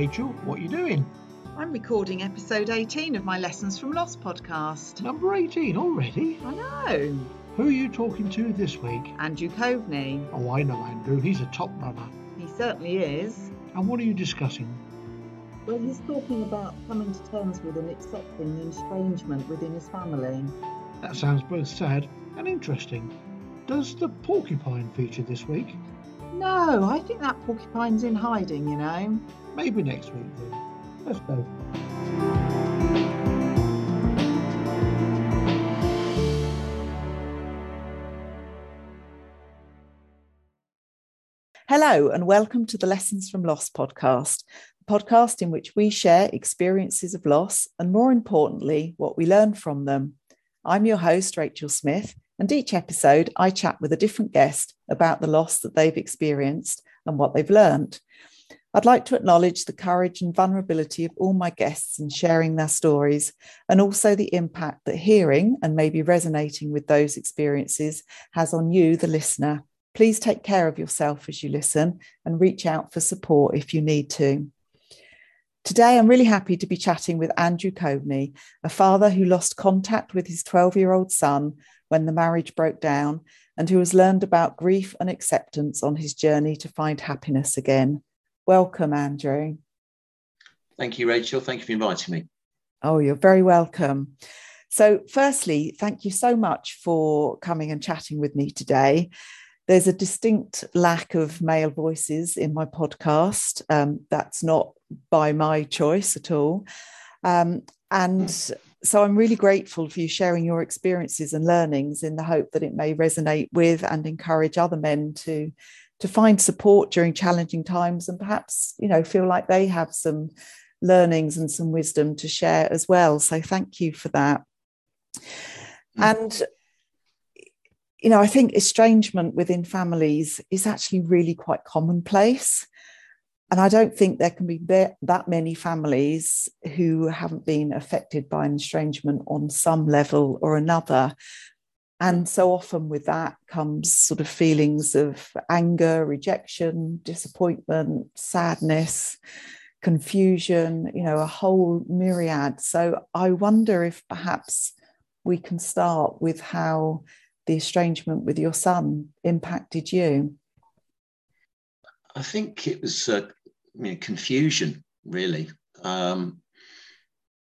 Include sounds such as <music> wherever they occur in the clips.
Rachel. What are you doing? I'm recording episode 18 of my Lessons from Loss podcast. Number 18 already? I know. Who are you talking to this week? Andrew Coveney. Oh, I know Andrew. He's a top runner. He certainly is. And what are you discussing? Well, he's talking about coming to terms with and accepting the estrangement within his family. That sounds both sad and interesting. Does the porcupine feature this week? No, I think that porcupine's in hiding, you know. Maybe next week then. Let's go. Hello, and welcome to the Lessons from Loss podcast, a podcast in which we share experiences of loss and, more importantly, what we learn from them. I'm your host, Rachel Smith, and each episode I chat with a different guest about the loss that they've experienced and what they've learned. I'd like to acknowledge the courage and vulnerability of all my guests in sharing their stories, and also the impact that hearing and maybe resonating with those experiences has on you, the listener. Please take care of yourself as you listen and reach out for support if you need to. Today, I'm really happy to be chatting with Andrew Coveney, a father who lost contact with his 12 year old son when the marriage broke down and who has learned about grief and acceptance on his journey to find happiness again. Welcome, Andrew. Thank you, Rachel. Thank you for inviting me. Oh, you're very welcome. So, firstly, thank you so much for coming and chatting with me today. There's a distinct lack of male voices in my podcast. Um, that's not by my choice at all. Um, and so I'm really grateful for you sharing your experiences and learnings in the hope that it may resonate with and encourage other men to to find support during challenging times and perhaps you know feel like they have some learnings and some wisdom to share as well. So thank you for that. Mm. And you know, I think estrangement within families is actually really quite commonplace. And I don't think there can be that many families who haven't been affected by an estrangement on some level or another. And so often with that comes sort of feelings of anger, rejection, disappointment, sadness, confusion, you know, a whole myriad. So I wonder if perhaps we can start with how the estrangement with your son impacted you? I think it was uh, you know, confusion, really. Um,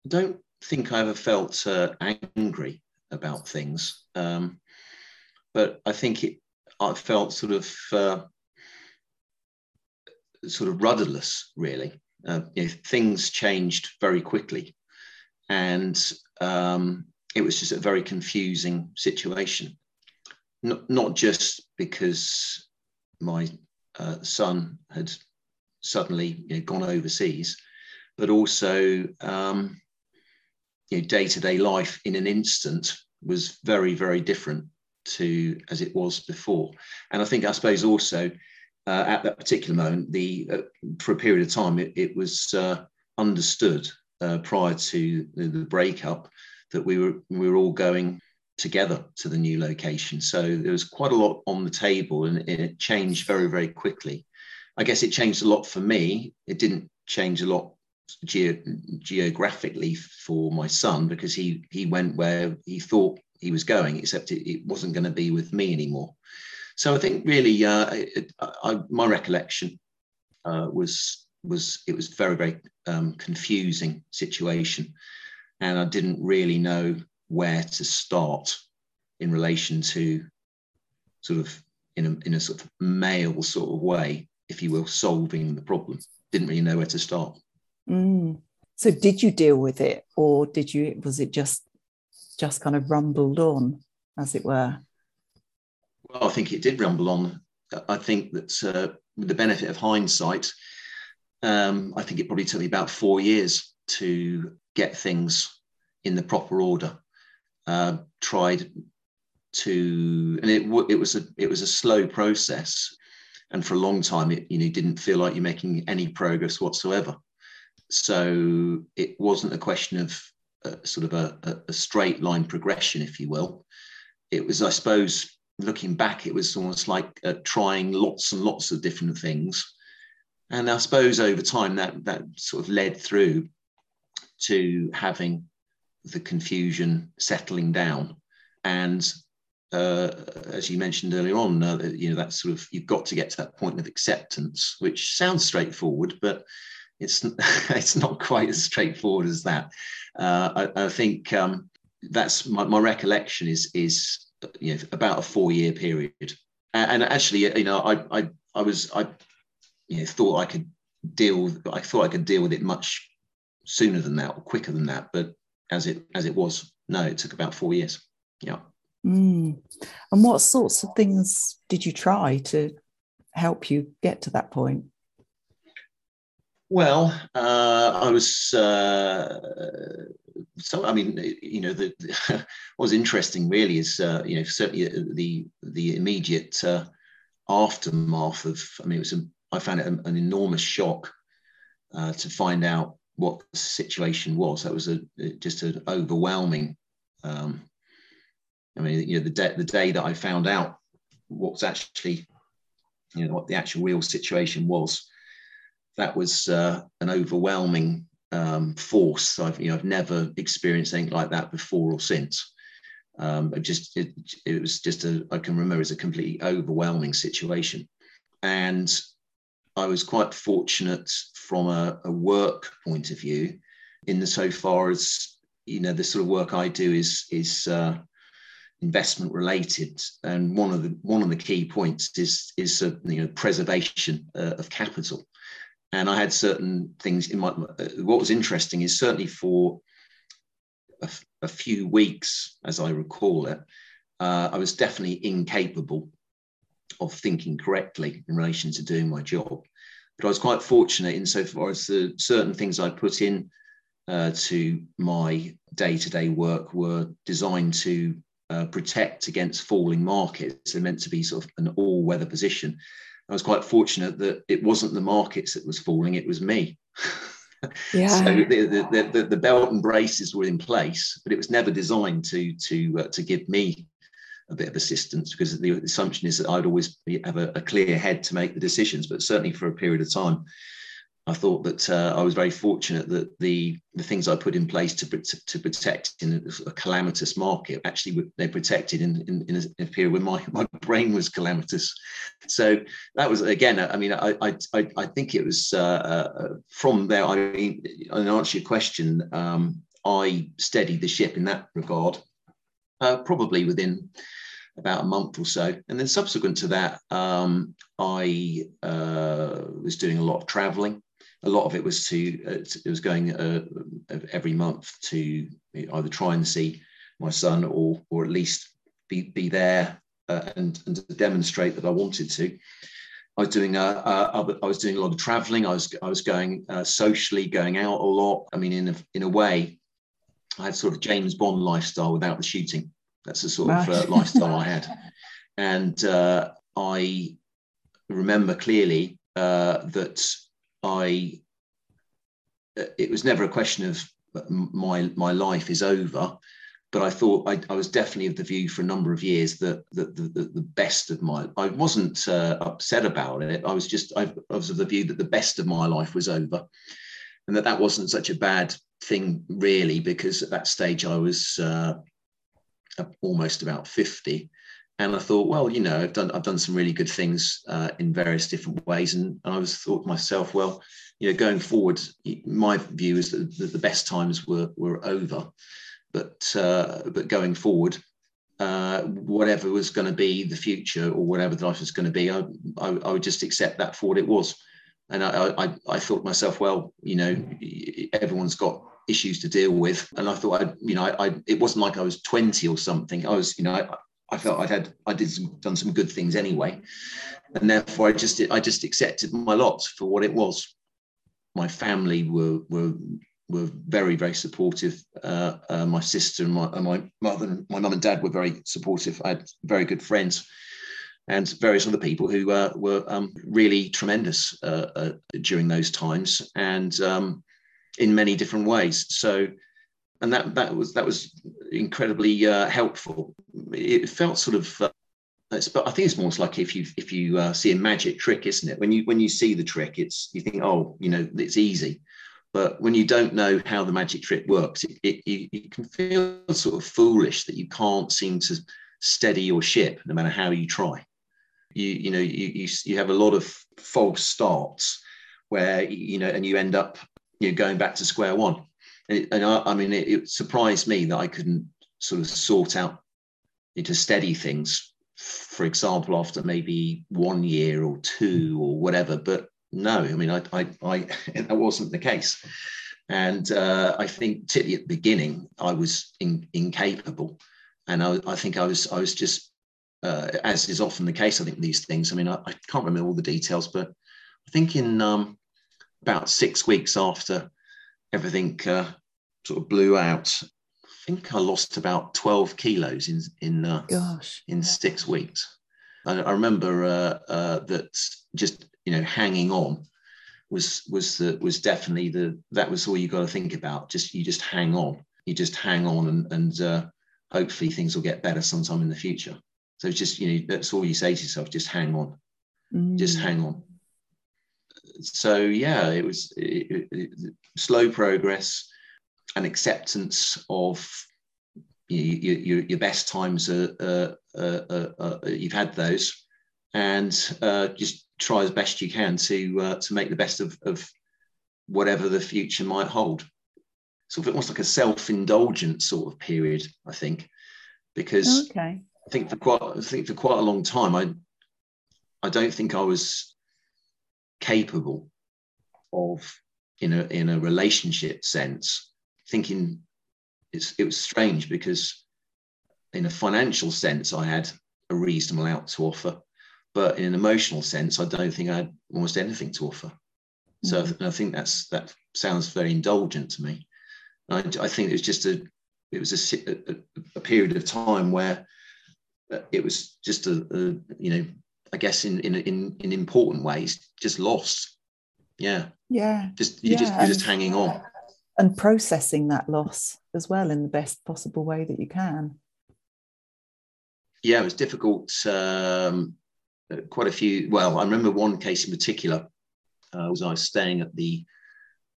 I don't think I ever felt uh, angry about things, um, but I think it. I felt sort of uh, sort of rudderless, really. Uh, you know, things changed very quickly, and um, it was just a very confusing situation not, not just because my uh, son had suddenly you know, gone overseas, but also um, you know, day-to-day life in an instant was very, very different to as it was before. And I think, I suppose, also uh, at that particular moment, the uh, for a period of time, it, it was uh, understood uh, prior to the, the breakup that we were we were all going together to the new location. So there was quite a lot on the table and it changed very, very quickly. I guess it changed a lot for me. It didn't change a lot ge- geographically for my son because he he went where he thought he was going, except it, it wasn't going to be with me anymore. So I think really, uh, it, I, my recollection uh, was was it was very very um, confusing situation, and I didn't really know where to start in relation to sort of in a, in a sort of male sort of way, if you will, solving the problem. Didn't really know where to start. Mm. So did you deal with it or did you was it just just kind of rumbled on, as it were? Well, I think it did rumble on. I think that uh, with the benefit of hindsight, um, I think it probably took me about four years to get things in the proper order uh, tried to, and it it was a it was a slow process, and for a long time it you know didn't feel like you're making any progress whatsoever. So it wasn't a question of uh, sort of a, a straight line progression, if you will. It was, I suppose, looking back, it was almost like uh, trying lots and lots of different things And I suppose over time that that sort of led through to having the confusion settling down. And uh, as you mentioned earlier on, uh, you know, that sort of you've got to get to that point of acceptance, which sounds straightforward, but it's <laughs> it's not quite as straightforward as that. Uh, I, I, think um, that's my, my, recollection is is you know about a four year period, and, and actually, you know, I I I was I you know thought I could deal I thought I could deal with it much sooner than that or quicker than that, but as it as it was, no, it took about four years. Yeah. Mm. And what sorts of things did you try to help you get to that point? Well, uh, I was. Uh, so I mean, you know, the, the <laughs> what was interesting really is, uh, you know, certainly the the immediate uh, aftermath of. I mean, it was. A, I found it an, an enormous shock uh, to find out what the situation was. That was a just an overwhelming um, I mean, you know, the day the day that I found out what's actually, you know, what the actual real situation was, that was uh, an overwhelming um, force. I've you know I've never experienced anything like that before or since. Um, it just it, it was just a I can remember as a completely overwhelming situation, and I was quite fortunate from a, a work point of view, in the so far as you know the sort of work I do is is uh, investment related. And one of the one of the key points is is uh, you know preservation uh, of capital. And i had certain things in my uh, what was interesting is certainly for a, few weeks as i recall it uh, i was definitely incapable of thinking correctly in relation to doing my job but i was quite fortunate insofar as the certain things i put in uh, to my day-to-day work were designed to uh, protect against falling markets. They're meant to be sort of an all-weather position. I was quite fortunate that it wasn't the markets that was falling; it was me. <laughs> Yeah. so the, the, the, the, belt and braces were in place, but it was never designed to to uh, to give me a bit of assistance because the assumption is that I'd always be, have a, a, clear head to make the decisions. But certainly for a period of time, I thought that uh, I was very fortunate that the the things I put in place to to, to protect in a, a, calamitous market actually they protected in, in, in, a, period when my, my brain was calamitous. So that was again. I mean, I I, I think it was uh, uh, from there. I mean, in answer your question, um, I steadied the ship in that regard. Uh, probably within about a month or so. And then subsequent to that, um, I uh, was doing a lot of traveling a lot of it was to uh, it was going uh, every month to either try and see my son or or at least be be there uh, and and demonstrate that I wanted to. I was doing uh, uh was doing a lot of traveling. I was I was going socially, going out a lot. I mean, in a, in a way, I had sort of James Bond lifestyle without the shooting. That's the sort of uh, <laughs> lifestyle I had, and uh, I remember clearly uh, that I uh, it was never a question of my my life is over, but I thought I, I was definitely of the view for a number of years that, that the, the, the best of my I wasn't uh, upset about it. I was just I, I was of the view that the best of my life was over, and that that wasn't such a bad thing really because at that stage I was uh, almost about fifty, and I thought, well, you know, I've done I've done some really good things uh, in various different ways, and I was thought to myself, well, you know, going forward, my view is that the, the best times were were over, but uh, but going forward, uh, whatever was going to be the future or whatever life was going to be, I, I, I would just accept that for what it was, and I, I I thought myself, well, you know, everyone's got issues to deal with, and I thought I, you know, I, I it wasn't like I was twenty or something. I was, you know, I, I felt I'd had I did some, done some good things anyway, and therefore I just I just accepted my lot for what it was. My family were were were very very supportive. Uh, uh, my sister and my, and my mother, my mum and dad were very supportive. I had very good friends, and various other people who uh, were um, really tremendous uh, uh, during those times, and um, in many different ways. So and that that was that was incredibly uh, helpful. It felt sort of uh, it's, but I think it's more like if you if you uh, see a magic trick, isn't it? When you when you see the trick, it's you think, oh, you know, it's easy. But when you don't know how the magic trick works, it, it you, you can feel sort of foolish that you can't seem to steady your ship, no matter how you try. You you know you you, you have a lot of false starts where you know, and you end up you know going back to square one. And, and I, I, mean, it, it surprised me that I couldn't sort of sort out to steady things for example, after maybe one year or two or whatever. But no, I mean, I, I, I <laughs> that wasn't the case. And uh, I think particularly at the beginning, I was in, incapable, and I, I, think I was I was just uh, as is often the case. I think these things. I mean, I, I can't remember all the details, but I think in um, about six weeks after everything uh, sort of blew out, I think I lost about 12 kilos in in uh, gosh in six weeks. I, I remember uh, uh, that just you know hanging on was was the was definitely the that was all you got to think about. Just you just hang on, you just hang on, and and uh, hopefully things will get better sometime in the future. So it's just you know that's all you say to yourself. Just hang on, mm. just hang on. So yeah, it was it, it, slow progress and acceptance of you, you, your best times are, you've had those, and uh, just try as best you can to uh, to make the best of, of whatever the future might hold. Sort of almost like a self-indulgent sort of period, I think, because okay. I think for quite I think for quite a long time I I don't think I was capable of in a in a relationship sense thinking it's, it was strange because in a financial sense, I had a reasonable out to offer, but in an emotional sense, I don't think I had almost anything to offer. Mm-hmm. So I think that's that sounds very indulgent to me. I, I, think it was just a it was a, a, a period of time where it was just a, a, you know I guess in in in in important ways just lost. Yeah. Yeah. Just you yeah. just you're just hanging on and processing that loss as well in the best possible way that you can. Yeah, it was difficult. Um, quite a few. Well, I remember one case in particular. Uh, was I was staying at the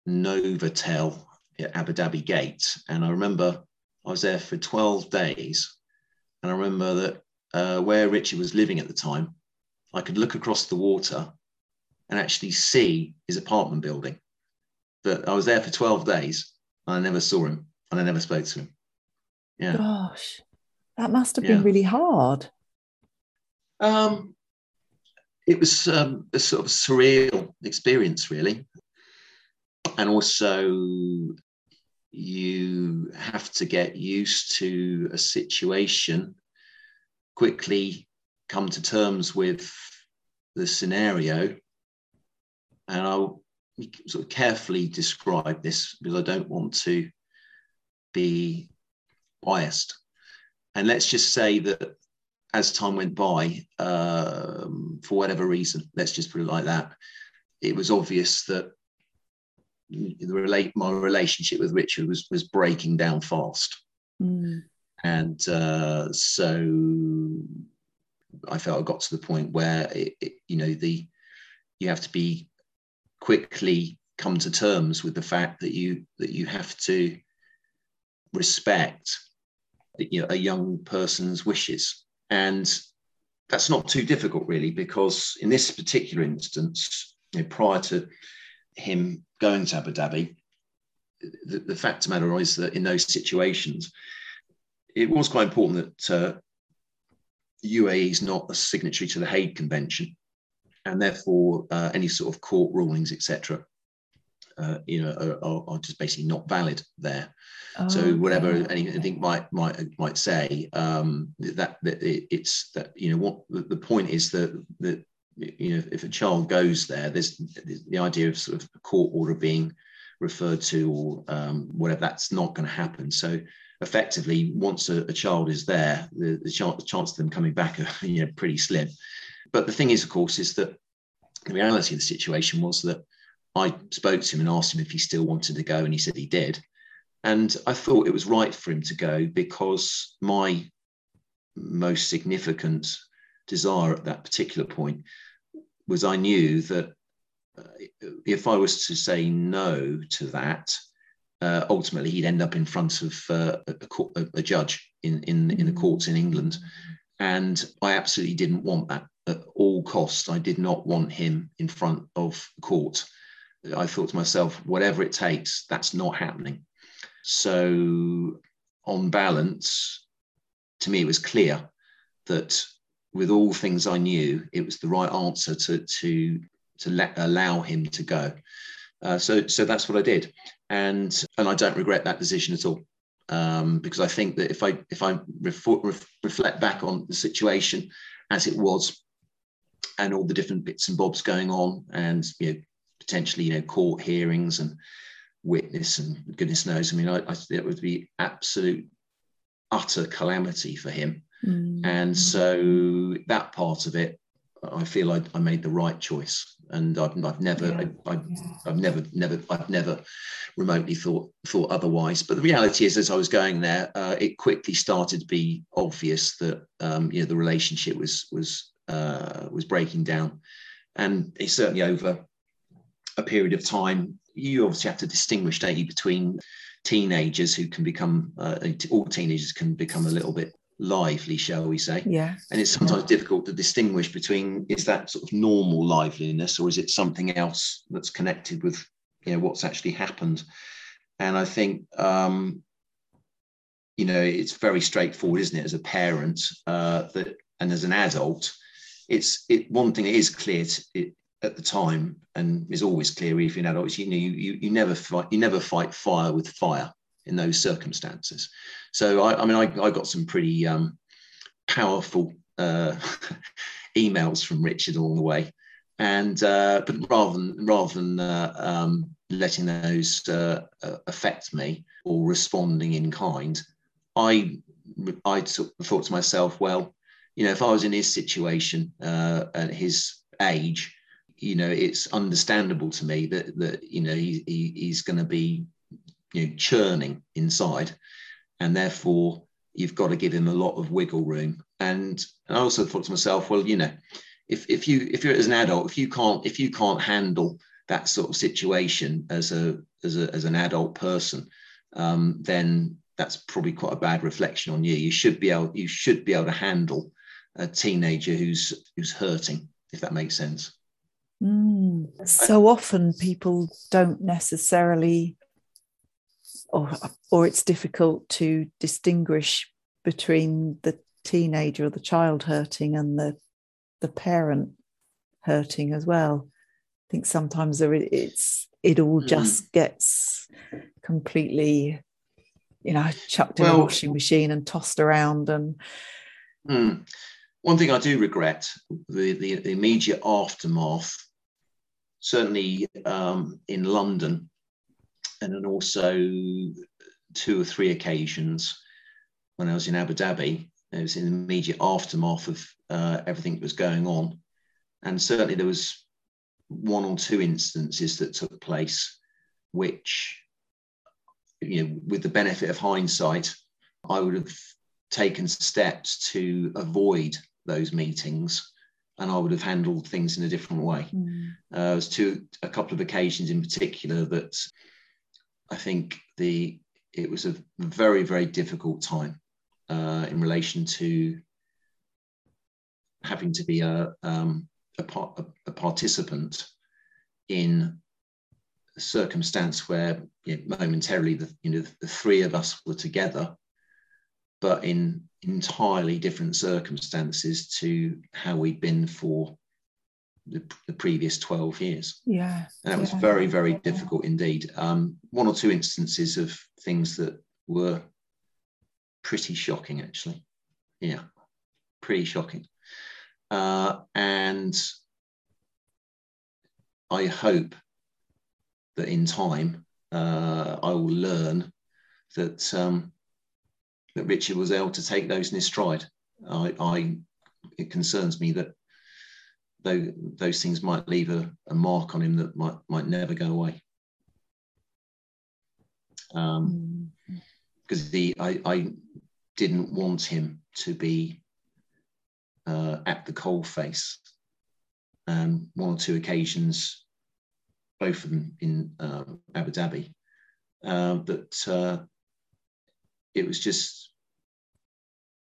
Novotel at Abu Dhabi Gate, and I remember I was there for twelve days, and I remember that uh, where Richard was living at the time, I could look across the water and actually see his apartment building But I was there for 12 days and I never saw him and I never spoke to him. Yeah. Gosh, that must have yeah. been really hard. Um, it was um, a sort of surreal experience, really. And also, you have to get used to a situation, quickly come to terms with the scenario. And I'll sort of carefully describe this because I don't want to be biased. And let's just say that as time went by, um, for whatever reason, let's just put it like that, it was obvious that the relate my relationship with Richard was was breaking down fast, mm. and uh, so I felt I got to the point where it, it, you know the you have to be quickly come to terms with the fact that you that you have to respect you know, a young person's wishes and that's not too difficult really because in this particular instance you know, prior to him going to abu dhabi the, the, fact of the matter is that in those situations it was quite important that uh, UAE is not a signatory to the Hague Convention, and therefore uh, any sort of court rulings, etc., uh, you know, are, are, just basically not valid there. Oh, so whatever okay. anything might might might say, um, that, that it, it's that you know what the, the point is that that you know if a child goes there, there's the idea of sort of a court order being referred to or um, whatever. That's not going to happen. So effectively, once a, a child is there, the, the, chance, the chance of them coming back are <laughs> you know pretty slim. But the thing is, of course, is that the reality of the situation was that I spoke to him and asked him if he still wanted to go, and he said he did. And I thought it was right for him to go because my most significant desire at that particular point was I knew that uh, if I was to say no to that, uh, ultimately he'd end up in front of uh, a, court, a, a, judge in, in, in the courts in England. And I absolutely didn't want that at all costs. I did not want him in front of the court. I thought to myself, whatever it takes, that's not happening. So, on balance, to me, it was clear that with all things I knew, it was the right answer to to to let allow him to go. Uh, so so that's what I did, and and I don't regret that decision at all. Um, because I think that if I if I ref- reflect back on the situation as it was, and all the different bits and bobs going on, and you know potentially you know court hearings and witness and goodness knows, I mean, I, I it would be absolute utter calamity for him Mm. And so that part of it, I feel I, I made the right choice, and I've, I've never, yeah. I, have I've never, never, I've never remotely thought thought otherwise. But the reality is, as I was going there, uh, it quickly started to be obvious that um, you know the relationship was was uh, was breaking down, and it's certainly over a period of time. You obviously have to distinguish, don't you, between teenagers who can become uh, all teenagers can become a little bit lively, shall we say? Yeah. And it's sometimes yeah. difficult to distinguish between is that sort of normal liveliness or is it something else that's connected with you know what's actually happened? And I think um, you know it's very straightforward, isn't it? As a parent, uh, that and as an adult, it's it one thing that is clear to, it, at the time and is always clear if you're an adult you know you, you you never fight you never fight fire with fire in those circumstances. So I, I mean, I, I, got some pretty um, powerful uh, <laughs> emails from Richard along the way, and uh, but rather than rather than uh, um, letting those uh, uh, affect me or responding in kind, I I thought to myself, well, you know, if I was in his situation uh, at his age, you know, it's understandable to me that that you know he, he he's going to be you know, churning inside, and therefore you've got to give him a lot of wiggle room. And, and I also thought to myself, well, you know, if, if you if you're as an adult, if you can't if you can't handle that sort of situation as a as a as an adult person, um, then that's probably quite a bad reflection on you. You should be able you should be able to handle a teenager who's who's hurting, if that makes sense. Mm. So often people don't necessarily or or it's difficult to distinguish between the teenager or the child hurting and the the parent hurting as well. I think sometimes there it's it all mm. just gets completely, you know, chucked in well, a washing machine and tossed around. And mm. one thing I do regret the, the, the immediate aftermath, certainly um, in London, and then also two or three occasions when I was in Abu Dhabi. It was in the immediate aftermath of uh, everything that was going on, and certainly there was one or two instances that took place, which, you know, with the benefit of hindsight, I would have taken steps to avoid those meetings and I would have handled things in a different way. Mm. Uh, there was two, a couple of occasions in particular that I think the it was a very very difficult time uh, in relation to having to be a um, a, a, participant in a circumstance where you know, momentarily the you know the three of us were together, but in entirely different circumstances to how we'd been for the, the previous 12 years. Yeah. And that was yeah. very, very difficult indeed. Um, one or two instances of things that were pretty shocking, actually. Yeah, pretty shocking. Uh, and I hope that in time uh, I will learn that um, that Richard was able to take those in his stride. I, I it concerns me that though those things might leave a, a mark on him that might might never go away. Um, because mm. the I, I didn't want him to be uh, at the coalface. Um, one or two occasions, both of them in um, Abu Dhabi, uh, that uh, it was just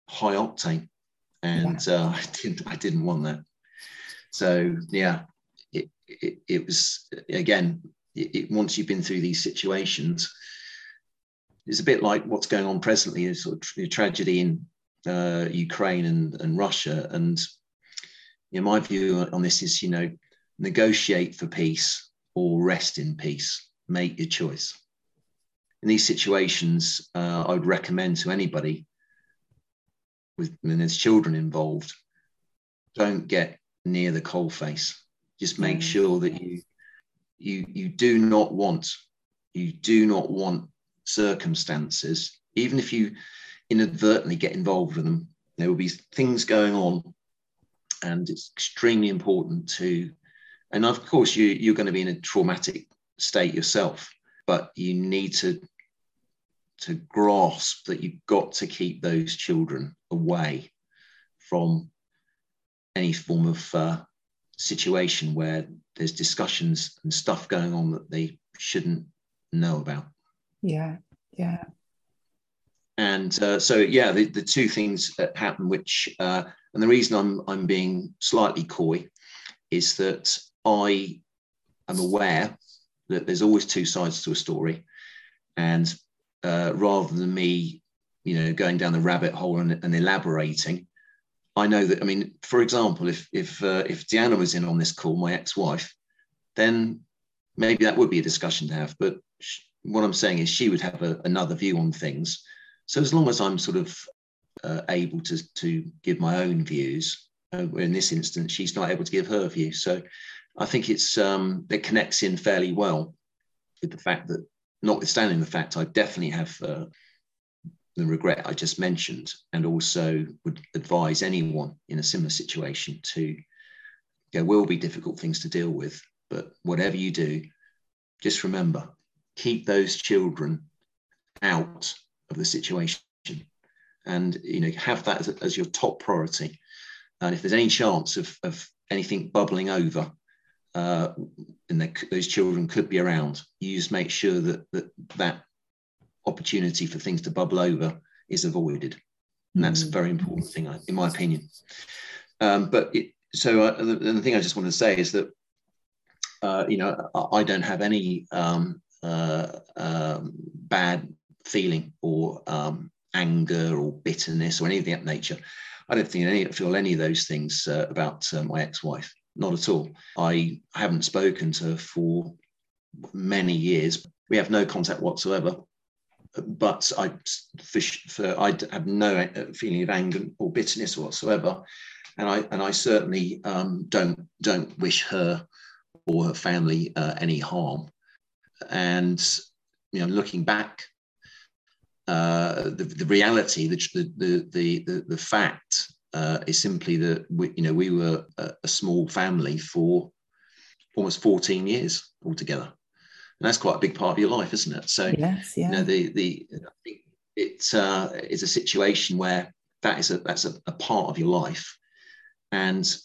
high octane, and yeah. uh, <laughs> I didn't I didn't want that. So yeah, it it, it was again it, it, once you've been through these situations, it's a bit like what's going on presently is sort of tragedy in uh, Ukraine and, and Russia. And you know, my view on this is, you know, negotiate for peace or rest in peace. Make your choice. In these situations, uh, I would recommend to anybody with when there's children involved, don't get near the coal face. Just make mm. sure that you you you do not want you do not want circumstances, even if you inadvertently get involved with them, there will be things going on, and it's extremely important to. And of course, you you're going to be in a traumatic state yourself, but you need to to grasp that you've got to keep those children away from any form of uh, situation where there's discussions and stuff going on that they shouldn't know about. Yeah, yeah. And uh, so, yeah, the, the two things that happen, which, uh, and the reason I'm, I'm being slightly coy is that I am aware that there's always two sides to a story. And uh, rather than me, you know, going down the rabbit hole and, and elaborating, I know that. I mean, for example, if if uh, if Deanna was in on this call, my ex-wife, then maybe that would be a discussion to have. But what I'm saying is, she would have a, another view on things. So as long as I'm sort of uh, able to to give my own views, uh, in this instance, she's not able to give her view. So I think it's um, it connects in fairly well with the fact that notwithstanding the fact I definitely have uh, the regret I just mentioned, and also would advise anyone in a similar situation to there will be difficult things to deal with, but whatever you do, just remember keep those children out of the situation and you know have that as, as your top priority and if there's any chance of, of anything bubbling over uh, and those children could be around. You just make sure that, that that opportunity for things to bubble over is avoided. And that's a very important thing, in my opinion. Um, but it, so uh, the, the, thing I just want to say is that, uh, you know, I, I, don't have any um, uh, um, bad feeling or um, anger or bitterness or anything of that nature. I don't think any, feel any of those things uh, about uh, my ex-wife not at all. I haven't spoken to her for many years. We have no contact whatsoever. But I, for, I have no feeling of anger or bitterness whatsoever, and I and I certainly um, don't don't wish her or her family uh, any harm. And you know, looking back, uh, the, the reality, the, the the the the fact uh, is simply that we, you know we were a, a, small family for almost 14 years altogether, and that's quite a big part of your life, isn't it? So yes, yeah. you know the the it's uh, it's a situation where that is a that's a, a part of your life, and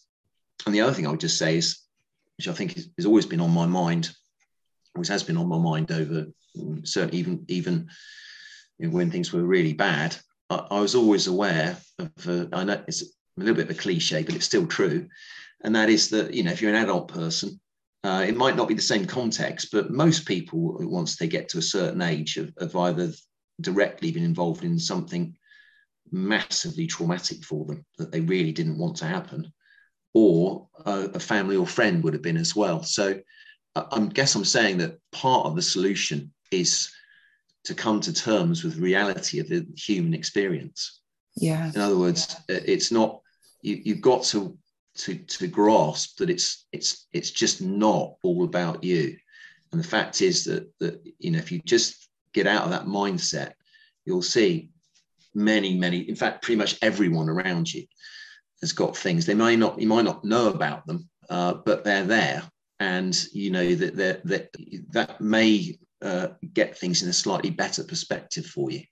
and the other thing I would just say is, which I think has always been on my mind, always has been on my mind over certainly even even when things were really bad I, was always aware of, uh, I know it's a little bit of a cliche, but it's still true. And that is that, you know, if you're an adult person, uh, it might not be the same context, but most people, once they get to a certain age, have, have either directly been involved in something massively traumatic for them that they really didn't want to happen, or a, a family or friend would have been as well. So I guess I'm saying that part of the solution is to come to terms with reality of the human experience. Yeah. In other words, yeah. it's not you, you've got to to to grasp that it's it's it's just not all about you. And the fact is that that you know if you just get out of that mindset, you'll see many many in fact pretty much everyone around you has got things they may not you might not know about them uh, but they're there and you know that that that that may uh, get things in a slightly better perspective for you.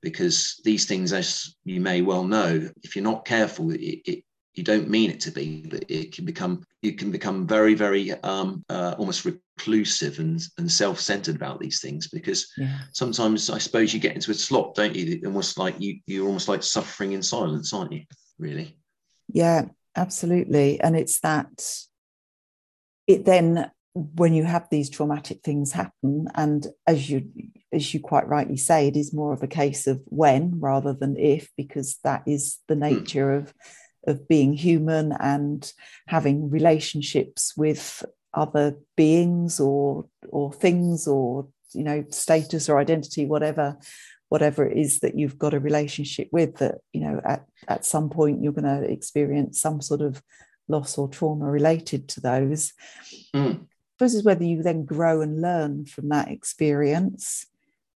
Because these things, as you may well know, if you're not careful, it, it you don't mean it to be, but it can become you can become very, very um, uh, almost reclusive and, and self-centered about these things because yeah. sometimes I suppose you get into a slot, don't you? Almost like you you're almost like suffering in silence, aren't you? Really? Yeah, absolutely. And it's that it then when you have these traumatic things happen and as you as you quite rightly say it is more of a case of when rather than if because that is the hmm. nature mm. of of being human and having relationships with other beings or or things or you know status or identity whatever whatever it is that you've got a relationship with that you know at, at some point you're going to experience some sort of loss or trauma related to those. Mm. Suppose is whether you then grow and learn from that experience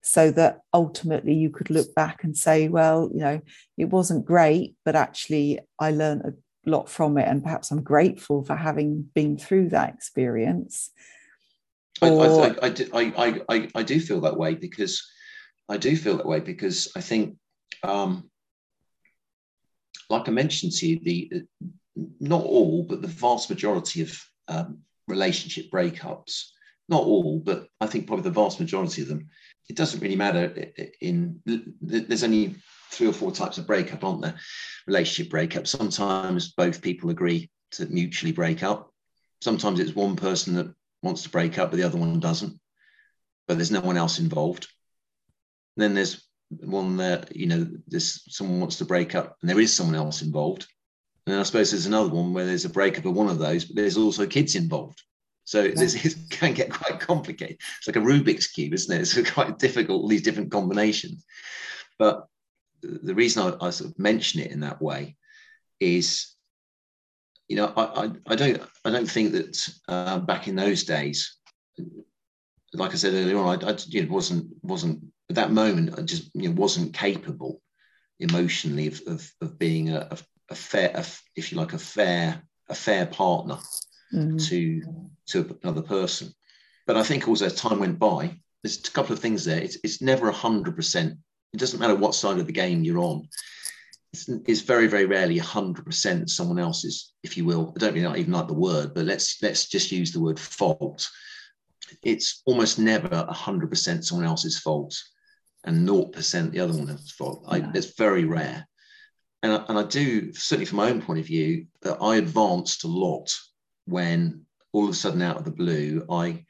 so that ultimately you could look back and say, well, you know, it wasn't great, but actually I learned a lot from it. And perhaps I'm grateful for having been through that experience. Or, I, I, I, do, I, I, I do feel that way because I do feel that way because I think, um, like I mentioned to you, the not all, but the vast majority of um, relationship breakups. Not all, but I think probably the vast majority of them. It doesn't really matter. In there's only three or four types of breakup, aren't there? Relationship breakup. Sometimes both people agree to mutually break up. Sometimes it's one person that wants to break up, but the other one doesn't. But there's no one else involved. Then there's one that you know, this someone wants to break up, and there is someone else involved. And I suppose there's another one where there's a breakup of one of those, but there's also kids involved. So yeah. it <laughs> can get quite complicated. It's like a Rubik's cube, isn't it? <laughs> It's quite difficult, all these different combinations. But the reason I, I sort of mention it in that way is, you know, I, I, I don't I don't think that uh, back in those days, like I said earlier on, I, I you know, wasn't wasn't at that moment I just you know, wasn't capable emotionally of, of, of being a, a, a fair, a, if you like, a fair, a fair partner mm-hmm. to to another person. But I think also as time went by, there's a couple of things there. It's, it's never a hundred percent. It doesn't matter what side of the game you're on. It's, it's very, very rarely a hundred percent someone else's, if you will. I don't really even like the word, but let's let's just use the word fault. It's almost never a hundred percent someone else's fault and 0% the other one's fault. I, it's very rare and I, and I do certainly from my own point of view that I advanced a lot when all of a sudden out of the blue I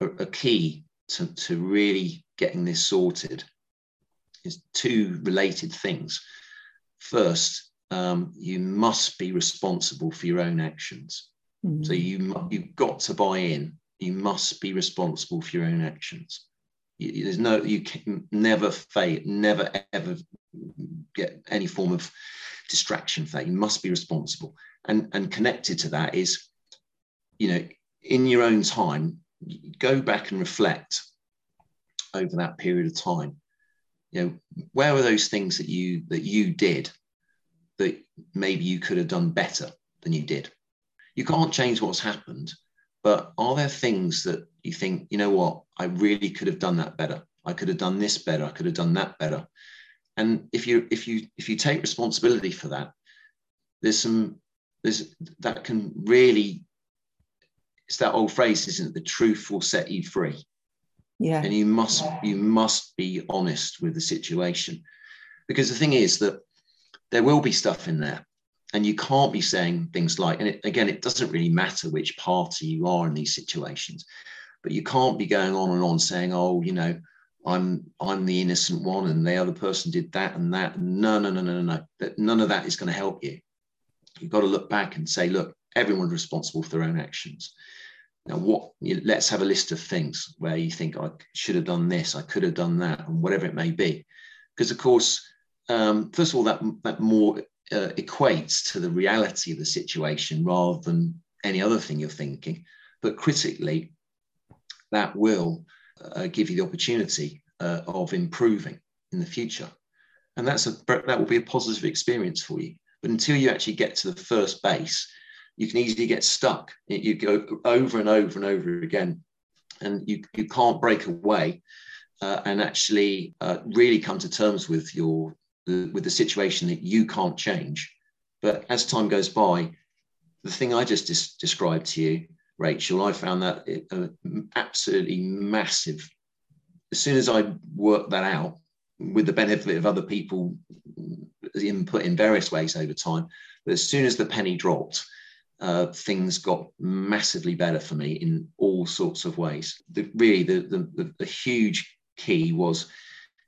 a, key to, to really getting this sorted is two related things. First, um, you must be responsible for your own actions. Mm-hmm. So you you've got to buy in. You must be responsible for your own actions. You, there's no you can never fail, never ever get any form of distraction for that. You must be responsible. And, and connected to that is, you know, in your own time, go back and reflect over that period of time. You know, where were those things that you that you did that maybe you could have done better than you did? You can't change what's happened, but are there things that you think, you know what, I really could have done that better? I could have done this better. I could have done that better and if you if you if you take responsibility for that there's some there's that can really it's that old phrase isn't it the truth will set you free yeah and you must you must be honest with the situation because the thing is that there will be stuff in there and you can't be saying things like and it, again it doesn't really matter which party you are in these situations but you can't be going on and on saying oh you know I'm I'm the innocent one and the other person did that and that. No, no, no, no, no, no. None of that is going to help you. You've got to look back and say, look, everyone's responsible for their own actions. Now, what? You, let's have a list of things where you think I should have done this, I could have done that, and whatever it may be. Because of course, um, first of all, that that more uh, equates to the reality of the situation rather than any other thing you're thinking. But critically, that will uh, give you the opportunity uh, of improving in the future. And that's a, that will be a positive experience for you. But until you actually get to the first base, you can easily get stuck. You go over and over and over again, and you, you can't break away uh, and actually uh, really come to terms with your with the situation that you can't change But as time goes by, the thing I just dis- described to you, Rachel, I found that it, uh, absolutely massive. As soon as I worked that out, with the benefit of other people input in various ways over time, but as soon as the penny dropped, uh, things got massively better for me in all sorts of ways. The, really, the, the, the huge key was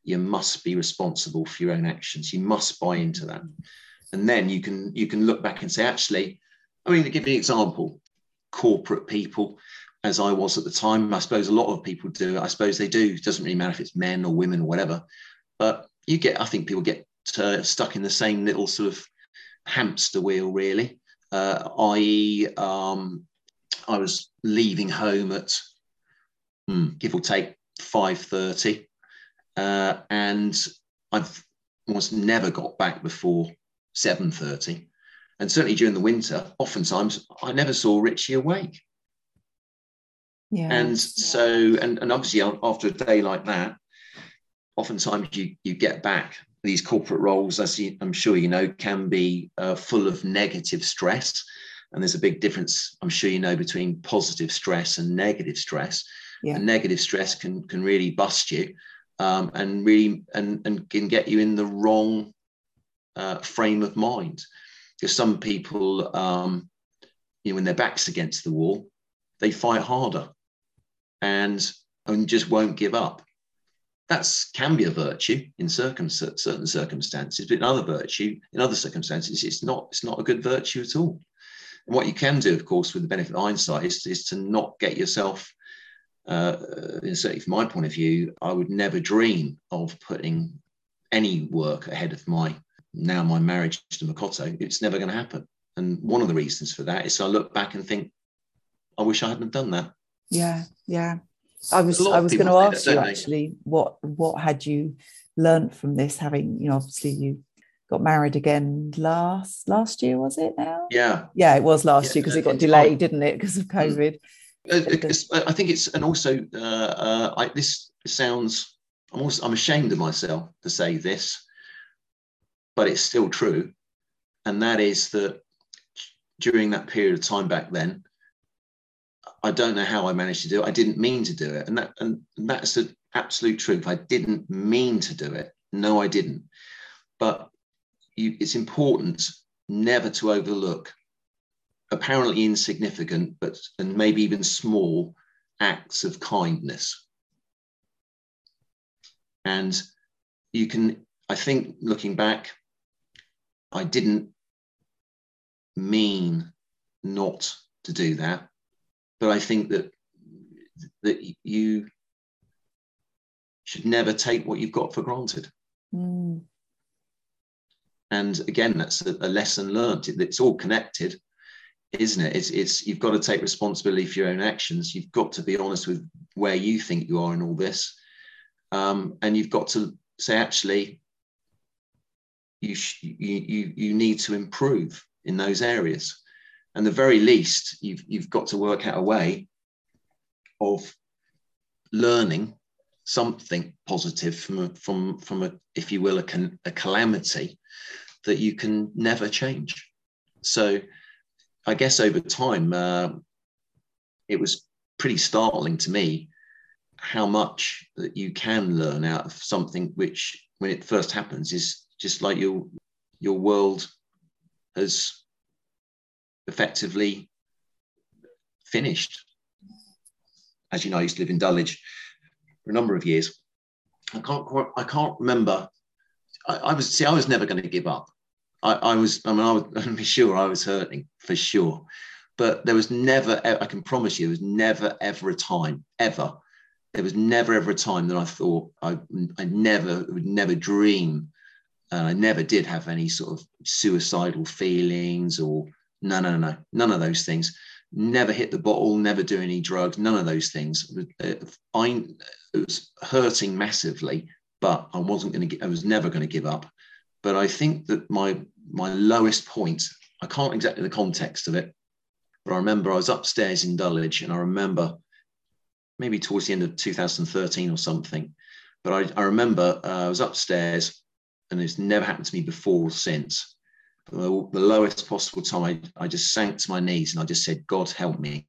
you must be responsible for your own actions. You must buy into that, and then you can you can look back and say, actually, I mean, to give you an example, corporate people, as I was at the time, I suppose a lot of people do. I suppose they do. It doesn't really matter if it's men or women or whatever, but you get. I think people get uh, stuck in the same little sort of hamster wheel, really. Uh, i.e., um, I was leaving home at hmm, give or take five thirty uh, and I've almost never got back before 7.30 and certainly during the winter oftentimes i never saw richie awake yeah and so and, and obviously after a day like that oftentimes you you get back these corporate roles as you, i'm sure you know can be uh, full of negative stress and there's a big difference i'm sure you know between positive stress and negative stress yeah. and negative stress can can really bust you um, and really and, and can get you in the wrong uh, frame of mind. Because some people, um, you know, when their back's against the wall, they fight harder and, and just won't give up. That can be a virtue in circum- certain circumstances, but in other virtue, in other circumstances, it's not. It's not a good virtue at all. And what you can do, of course, with the benefit of hindsight, is, is to not get yourself uh, certainly from my point of view, I would never dream of putting any work ahead of my now my marriage to Makoto. It's never going to happen. And one of the reasons for that is I look back and think, I wish I hadn't done that. Yeah, yeah. I was I was going to ask that, you actually what what had you learned from this? Having you know obviously you got married again last last year was it now? Yeah, yeah, it was last yeah, year because it got delayed, didn't it, because of mm. COVID? I think it's, and also, uh, uh, I, this sounds, I'm, also, I'm ashamed of myself to say this, but it's still true. And that is that during that period of time back then, I don't know how I managed to do it. I didn't mean to do it. And that, and that's the absolute truth. I didn't mean to do it. No, I didn't. But you, it's important never to overlook apparently insignificant, but and maybe even small acts of kindness. And you can, I think, looking back, I didn't mean not to do that, but I think that that you should never take what you've got for granted. Mm. And again, that's a, a lesson learned. It's all connected isn't it? It's, it's you've got to take responsibility for your own actions. You've got to be honest with where you think you are in all this, um, and you've got to say actually, you, sh- you you you need to improve in those areas, and the very least you've you've got to work out a way of learning something positive from a, from from a if you will a, a calamity that you can never change. So I guess over time, uh, it was pretty startling to me how much that you can learn out of something which, when it first happens, is just like your your world has effectively finished. As you know, I used to live in Dulwich for a number of years. I can't quite, I can't remember. I, I was see, I was never going to give up. I, I was, I mean, I was, <laughs> I'm sure I was hurting for sure. But there was never, I can promise you, there was never, ever a time, ever. There was never, ever a time that I thought I, I never, would never dream. I never did have any sort of suicidal feelings or no, no, no, no, none of those things. Never hit the bottle, never do any drugs, none of those things. I, it was hurting massively, but I wasn't going to, I was never going to give up. But I think that my my lowest point. I can't exactly the context of it, but I remember I was upstairs in Dulwich and I remember maybe towards the end of 2013 or something. But I, I remember uh, I was upstairs and it's never happened to me before or since. The, lowest possible time, I, I just sank to my knees and I just said, God help me.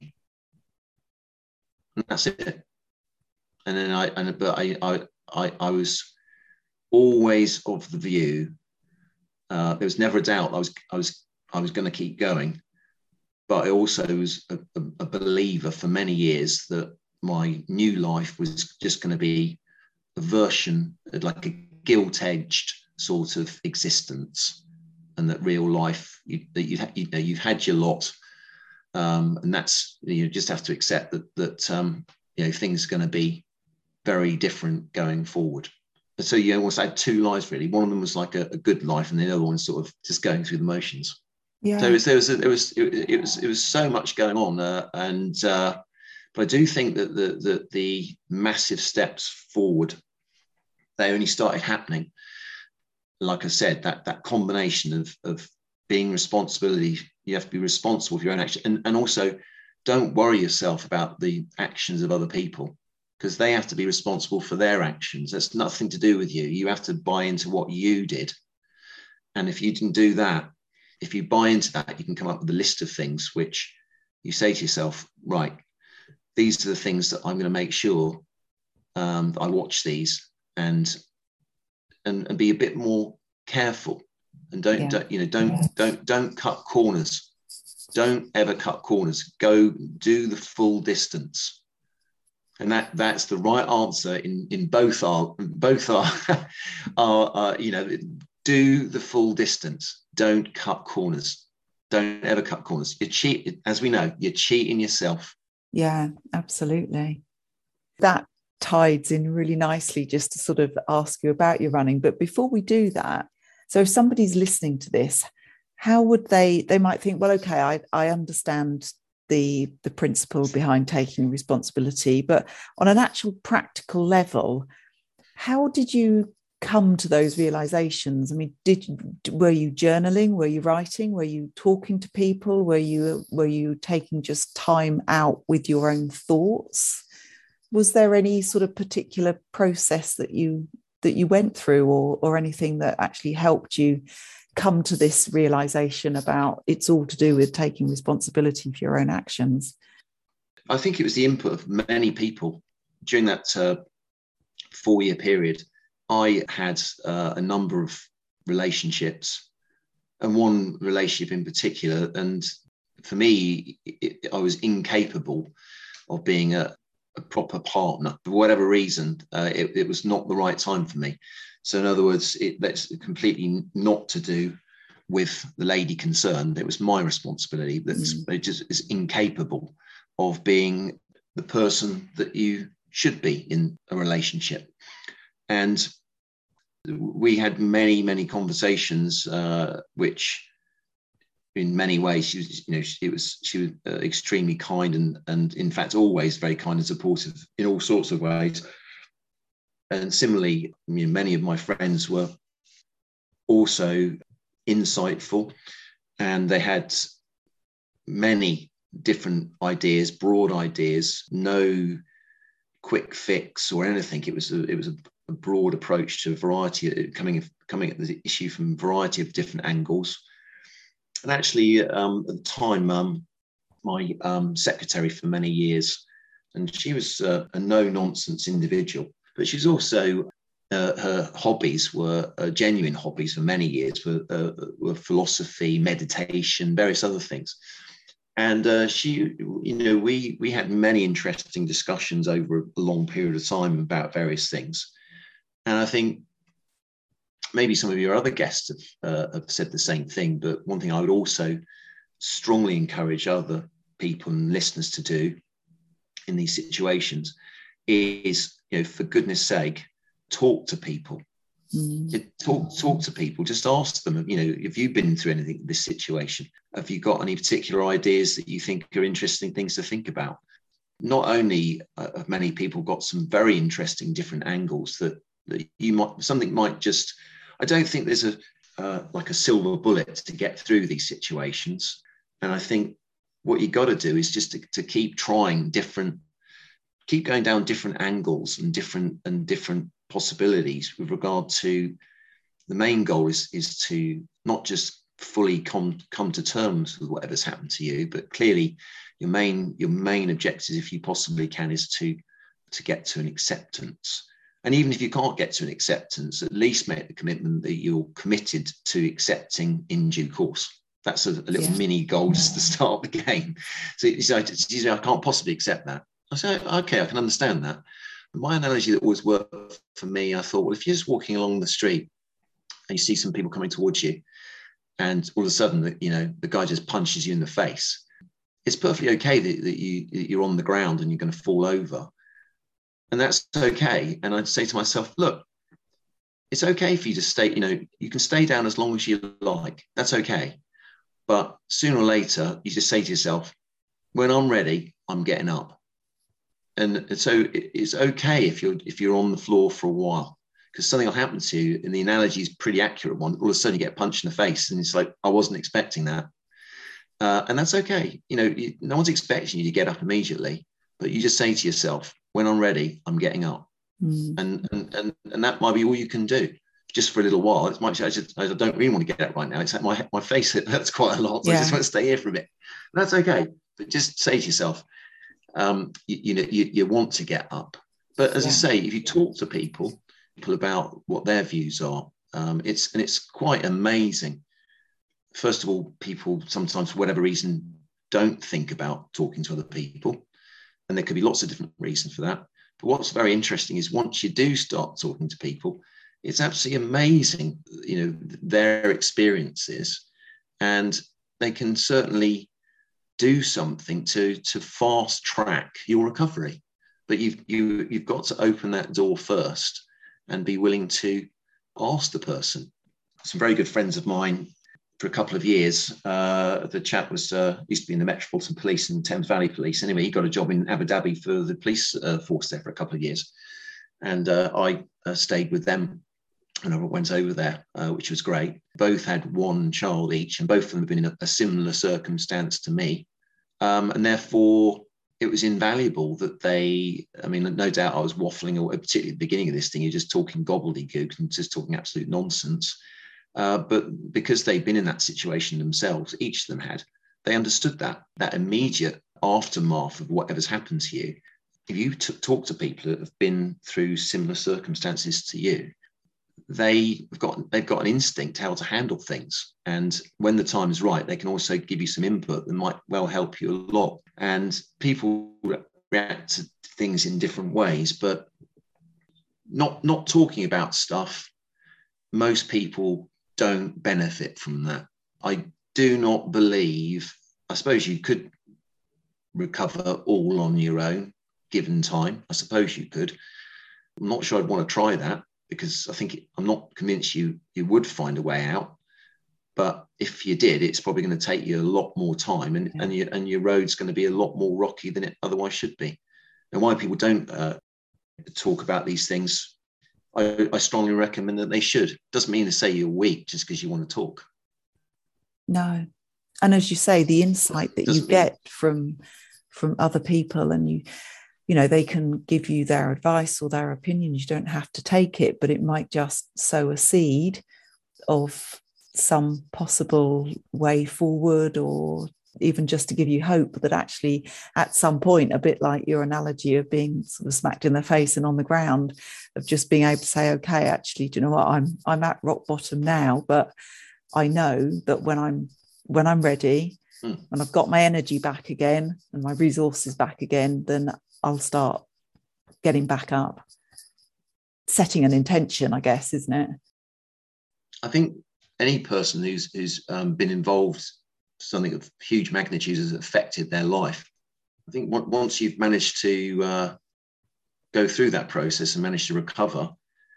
And that's it. And then I, and but I, I, I, I was always of the view. Uh, there was never a doubt I was, I was, I was going to keep going, but I also was a, a, believer for many years that my new life was just going to be a version, like a gilt-edged sort of existence and that real life you, that you, you know you've had your lot um, and that's you just have to accept that that um, you know things are going to be very different going forward. So you almost had two lives really. One of them was like a, a good life and the other one sort of just going through the motions. Yeah. So it was there was there was it, it was it was so much going on uh, and uh, but I do think that the, the the massive steps forward they only started happening like I said, that that combination of of being responsibility, you have to be responsible for your own action, and and also don't worry yourself about the actions of other people because they have to be responsible for their actions. That's nothing to do with you. You have to buy into what you did, and if you didn't do that, if you buy into that, you can come up with a list of things which you say to yourself, right, these are the things that I'm going to make sure um, I watch these and and, and be a bit more careful and don't, yeah. don't you know don't yeah. don't don't cut corners. Don't ever cut corners. Go do the full distance. And that that's the right answer in in both our both our <laughs> are uh, you know do the full distance. Don't cut corners. Don't ever cut corners. You cheat as we know you're cheating yourself. Yeah absolutely. That tides in really nicely just to sort of ask you about your running. But before we do that, so if somebody's listening to this, how would they they might think, well, okay, I, I understand the the principle behind taking responsibility, but on an actual practical level, how did you come to those realizations? I mean, did were you journaling? Were you writing? Were you talking to people? Were you were you taking just time out with your own thoughts? Was there any sort of particular process that you that you went through or or anything that actually helped you come to this realization about it's all to do with taking responsibility for your own actions? I think it was the input of many people during that uh, four year period. I had uh, a number of relationships and one relationship in particular and for me it, i was incapable of being a, a proper partner. For whatever reason, uh, it, it, was not the right time for me. So, in other words, it, that's completely not to do with the lady concerned. It was my responsibility that mm. it just is incapable of being the person that you should be in a relationship. And we had many, many conversations, uh, which in many ways she was you know she was she was uh, extremely kind and and in fact always very kind and supportive in all sorts of ways. And similarly many of my friends were also insightful and they had many different ideas broad ideas no quick fix or anything. It was a, it was a, a broad approach to a variety coming coming at the issue from a variety of different angles and actually, um, at the time, um, my um, secretary for many years, and she was uh, a no nonsense individual, but she's also uh, her hobbies were uh, genuine hobbies for many years were, uh, were philosophy, meditation, various other things. And uh, she, you know, we we had many interesting discussions over a long period of time about various things. And I think maybe some of your other guests have, uh, have said the same thing, but one thing I would also strongly encourage other people and listeners to do in these situations is, you know, for goodness sake, talk to people. Mm. Talk talk to people. Just ask them. You know, have you been through anything this situation? Have you got any particular ideas that you think are interesting things to think about? Not only uh, have many people got some very interesting different angles that that you might something might just I don't think there's a uh, like a silver bullet to get through these situations. And I think what you got to do is just to, to keep trying different, keep going down different angles and different and different possibilities with regard to the main goal is is to not just fully come come to terms with whatever's happened to you, but clearly your main your main objective, if you possibly can, is to to get to an acceptance. And even if you can't get to an acceptance, at least make the commitment that you're committed to accepting in due course. That's a, a little yeah. mini goal just to start the game. So you say, I can't possibly accept that. I say, okay, I can understand that. But my analogy that always worked for me, I thought, well, if you're just walking along the street and you see some people coming towards you, and all of a sudden, you know, the guy just punches you in the face, it's perfectly okay that, that you you're on the ground and you're going to fall over and that's okay. And I'd say to myself, look, it's okay for you to stay, you know, you can stay down as long as you like. That's okay. But sooner or later, you just say to yourself, when I'm ready, I'm getting up. And so it's okay if you're if you're on the floor for a while because something will happen to you. And the analogy is pretty accurate one. All of a sudden, you get punched in the face, and it's like I wasn't expecting that, uh, and that's okay. You know, you, no one's expecting you to get up immediately, but you just say to yourself, when I'm ready, I'm getting up. Mm. And, and, and, and that might be all you can do just for a little while. It might say, I, just, I don't really want to get up right now. It's like my, my face <laughs> hurts quite a lot. So yeah. I just want to stay here for a bit. that's okay. But just say to yourself, um, you, you, know, you, you want to get up. But as yeah. I say, if you talk to people, people about what their views are, um, it's and it's quite amazing. First of all, people sometimes, for whatever reason, don't think about talking to other people and there could be lots of different reasons for that. But what's very interesting is once you do start talking to people, it's absolutely amazing, you know, their experiences, and they can certainly do something to to fast track your recovery. But you've you you've got to open that door first and be willing to ask the person. Some very good friends of mine for a couple of years. Uh, the chap was uh, used to be in the Metropolitan Police and Thames Valley Police. Anyway, he got a job in Abu Dhabi for the police uh, force there for a couple of years, and uh, I uh, stayed with them. And I went over there, uh, which was great. Both had one child each, and both of them have been in a, a similar circumstance to me, um, and therefore it was invaluable that they. I mean, no doubt I was waffling, or particularly at the beginning of this thing, you're just talking gobbledygook and just talking absolute nonsense uh, but because they'd been in that situation themselves, each of them had, they understood that, that immediate aftermath of whatever's happened to you. If you t- talk to people that have been through similar circumstances to you, they've got they've got an instinct how to handle things and when the time is right they can also give you some input that might well help you a lot and people react to things in different ways but not not talking about stuff most people don't benefit from that. I do not believe, I suppose you could recover all on your own given time. I suppose you could. I'm not sure I'd want to try that because I think I'm not convinced you you would find a way out. But if you did, it's probably going to take you a lot more time, and and, your and your road's going to be a lot more rocky than it otherwise should be. And why people don't uh, talk about these things I, I strongly recommend that they should. Doesn't mean to say you're weak just because you want to talk. No, and as you say, the insight that Doesn't you get from from other people, and you you know they can give you their advice or their opinion. You don't have to take it, but it might just sow a seed of some possible way forward or even just to give you hope that actually at some point a bit like your analogy of being sort of smacked in the face and on the ground of just being able to say okay actually do you know what? I'm i'm at rock bottom now but i know that when i'm when i'm ready mm. and i've got my energy back again and my resources back again then i'll start getting back up. Setting an intention i guess isn't it? I think any person who's who's um, been involved something of huge magnitude has affected their life. I think once you've managed to uh, go through that process and manage to recover,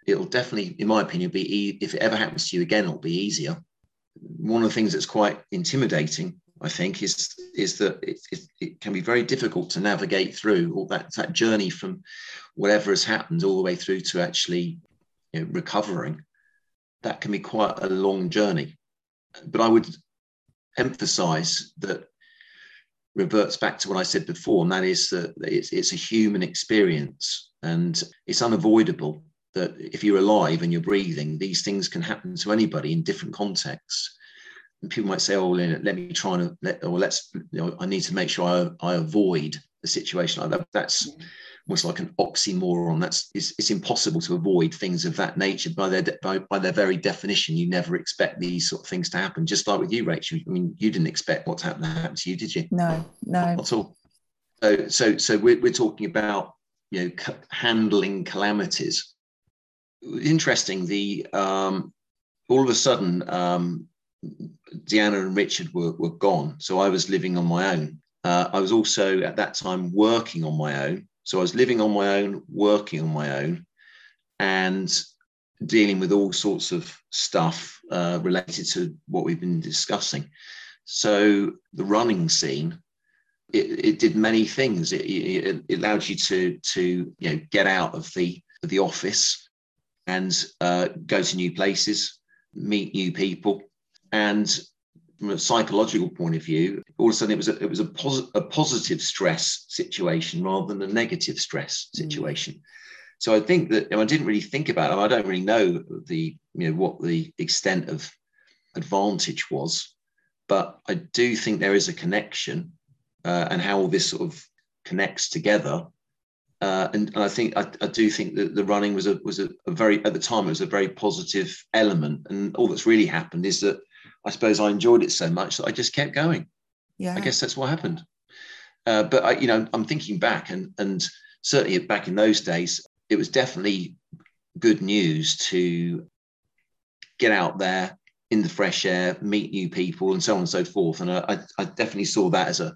it'll definitely, in my opinion, be e- if it ever happens to you again, it'll be easier. One of the things that's quite intimidating, I think, is is that it, it, it can be very difficult to navigate through all that that journey from whatever has happened all the way through to actually you know, recovering. That can be quite a long journey. But I would emphasize that reverts back to what I said before, and that is that it's, it's a human experience and it's unavoidable that if you're alive and you're breathing, these things can happen to anybody in different contexts. And people might say, "Oh, let me try and let, or let's, you know, I need to make sure I, I avoid a situation like that." That's mm-hmm. Almost like an oxymoron. That's it's, it's impossible to avoid things of that nature by their by, by their very definition. You never expect these sort of things to happen. Just like with you, Rachel. I mean, you didn't expect what's happened to happen to you, did you? No, no, not at all. So, so, so we're, we're talking about you know c- handling calamities. Interesting. The um, all of a sudden, um, Deanna and Richard were, were gone. So I was living on my own. Uh, I was also at that time working on my own. So I was living on my own, working on my own, and dealing with all sorts of stuff uh, related to what we've been discussing. So the running scene, it, it did many things. It, it, it, allowed you to to you know get out of the of the office and uh, go to new places, meet new people, and from a psychological point of view, all of a sudden it was a, it was a, posi- a positive stress situation rather than a negative stress mm. situation. Mm. So I think that I didn't really think about it. I don't really know the you know what the extent of advantage was, but I do think there is a connection uh, and how all this sort of connects together. Uh, and, and, I think I, I, do think that the running was a was a, a, very at the time it was a very positive element. And all that's really happened is that I suppose I enjoyed it so much that I just kept going. Yeah, I guess that's what happened. Uh, but I, you know, I'm thinking back, and and certainly back in those days, it was definitely good news to get out there in the fresh air, meet new people, and so on and so forth. And I, I definitely saw that as a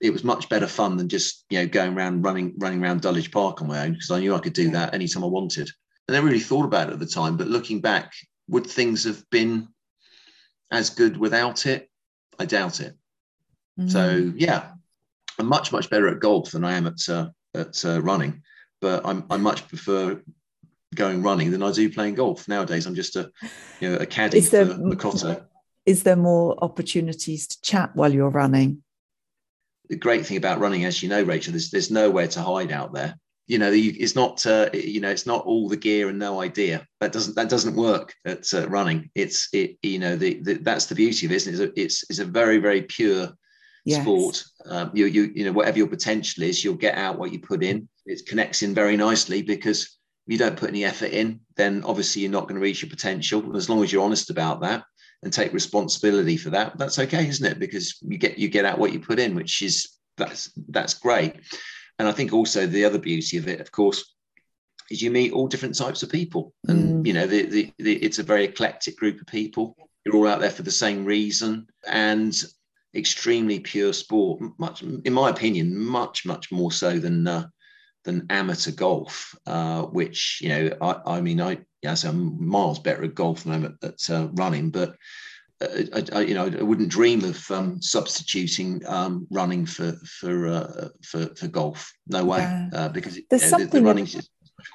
it was much better fun than just you know going around running running around Dulwich Park on my own because I knew I could do that anytime I wanted. I never really thought about it at the time, but looking back, would things have been as good without it? I doubt it. Mm. So yeah, I'm much much better at golf than I am at uh, at uh, running, but I'm, I much prefer going running than I do playing golf nowadays. I'm just a you know a caddy is there, for Makoto. Is there more opportunities to chat while you're running? The great thing about running, as you know, Rachel, there's there's nowhere to hide out there you know it's not uh, you know it's not all the gear and no idea. That doesn't that doesn't work at uh, running. It's it you know the, the, that's the beauty of it isn't it? It's a, it's, it's a very very pure yes. sport. Um, you you you know whatever your potential is you'll get out what you put in. It connects in very nicely because if you don't put any effort in then obviously you're not going to reach your potential. And as long as you're honest about that and take responsibility for that that's okay isn't it? Because you get you get out what you put in which is that's that's great and I think also the other beauty of it, of course, is you meet all different types of people. And, mm. you know, the, the, the, it's a very eclectic group of people. You're all out there for the same reason and extremely pure sport, much, in my opinion, much, much more so than, uh, than amateur golf, uh, which, you know, I, I mean, I, yes, I'm miles better at golf than I'm at, at uh, running, but I, I, you know, I wouldn't dream of um, substituting um, running for for, uh, for for golf. No way, yeah. uh, because there's you know, something the, the running is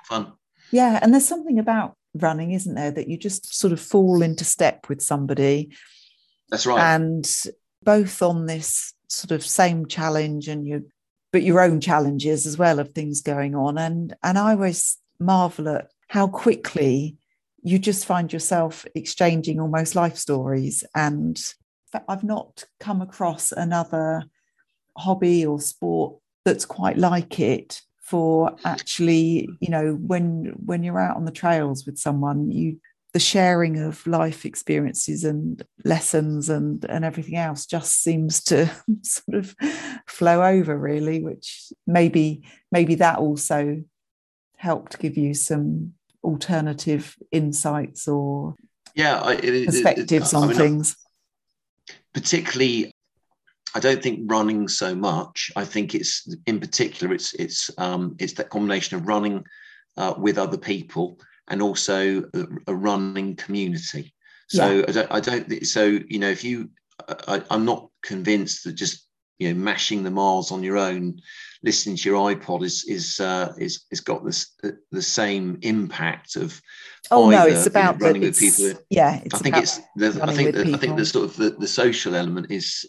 fun. Yeah, and there's something about running, isn't there, that you just sort of fall into step with somebody. That's right. And both on this sort of same challenge, and you, but your own challenges as well of things going on. And and I always marvel at how quickly you just find yourself exchanging almost life stories. And I've not come across another hobby or sport that's quite like it for actually you know when when you're out on the trails with someone you the sharing of life experiences and lessons and and everything else just seems to <laughs> sort of flow over really which maybe maybe that also helped give you some alternative insights or yeah it, perspectives it, on I mean, things particularly I don't think running so much. I think it's in particular it's it's um, it's that combination of running uh, with other people and also a, a running community. So yeah. I don't I don't so you know if you I, I'm not convinced that just you know mashing the miles on your own listening to your ipod is is uh, is is got this the, the same impact of oh no it's about you know, running with people yeah i think it's the, i think the, i think the sort of the, the social element is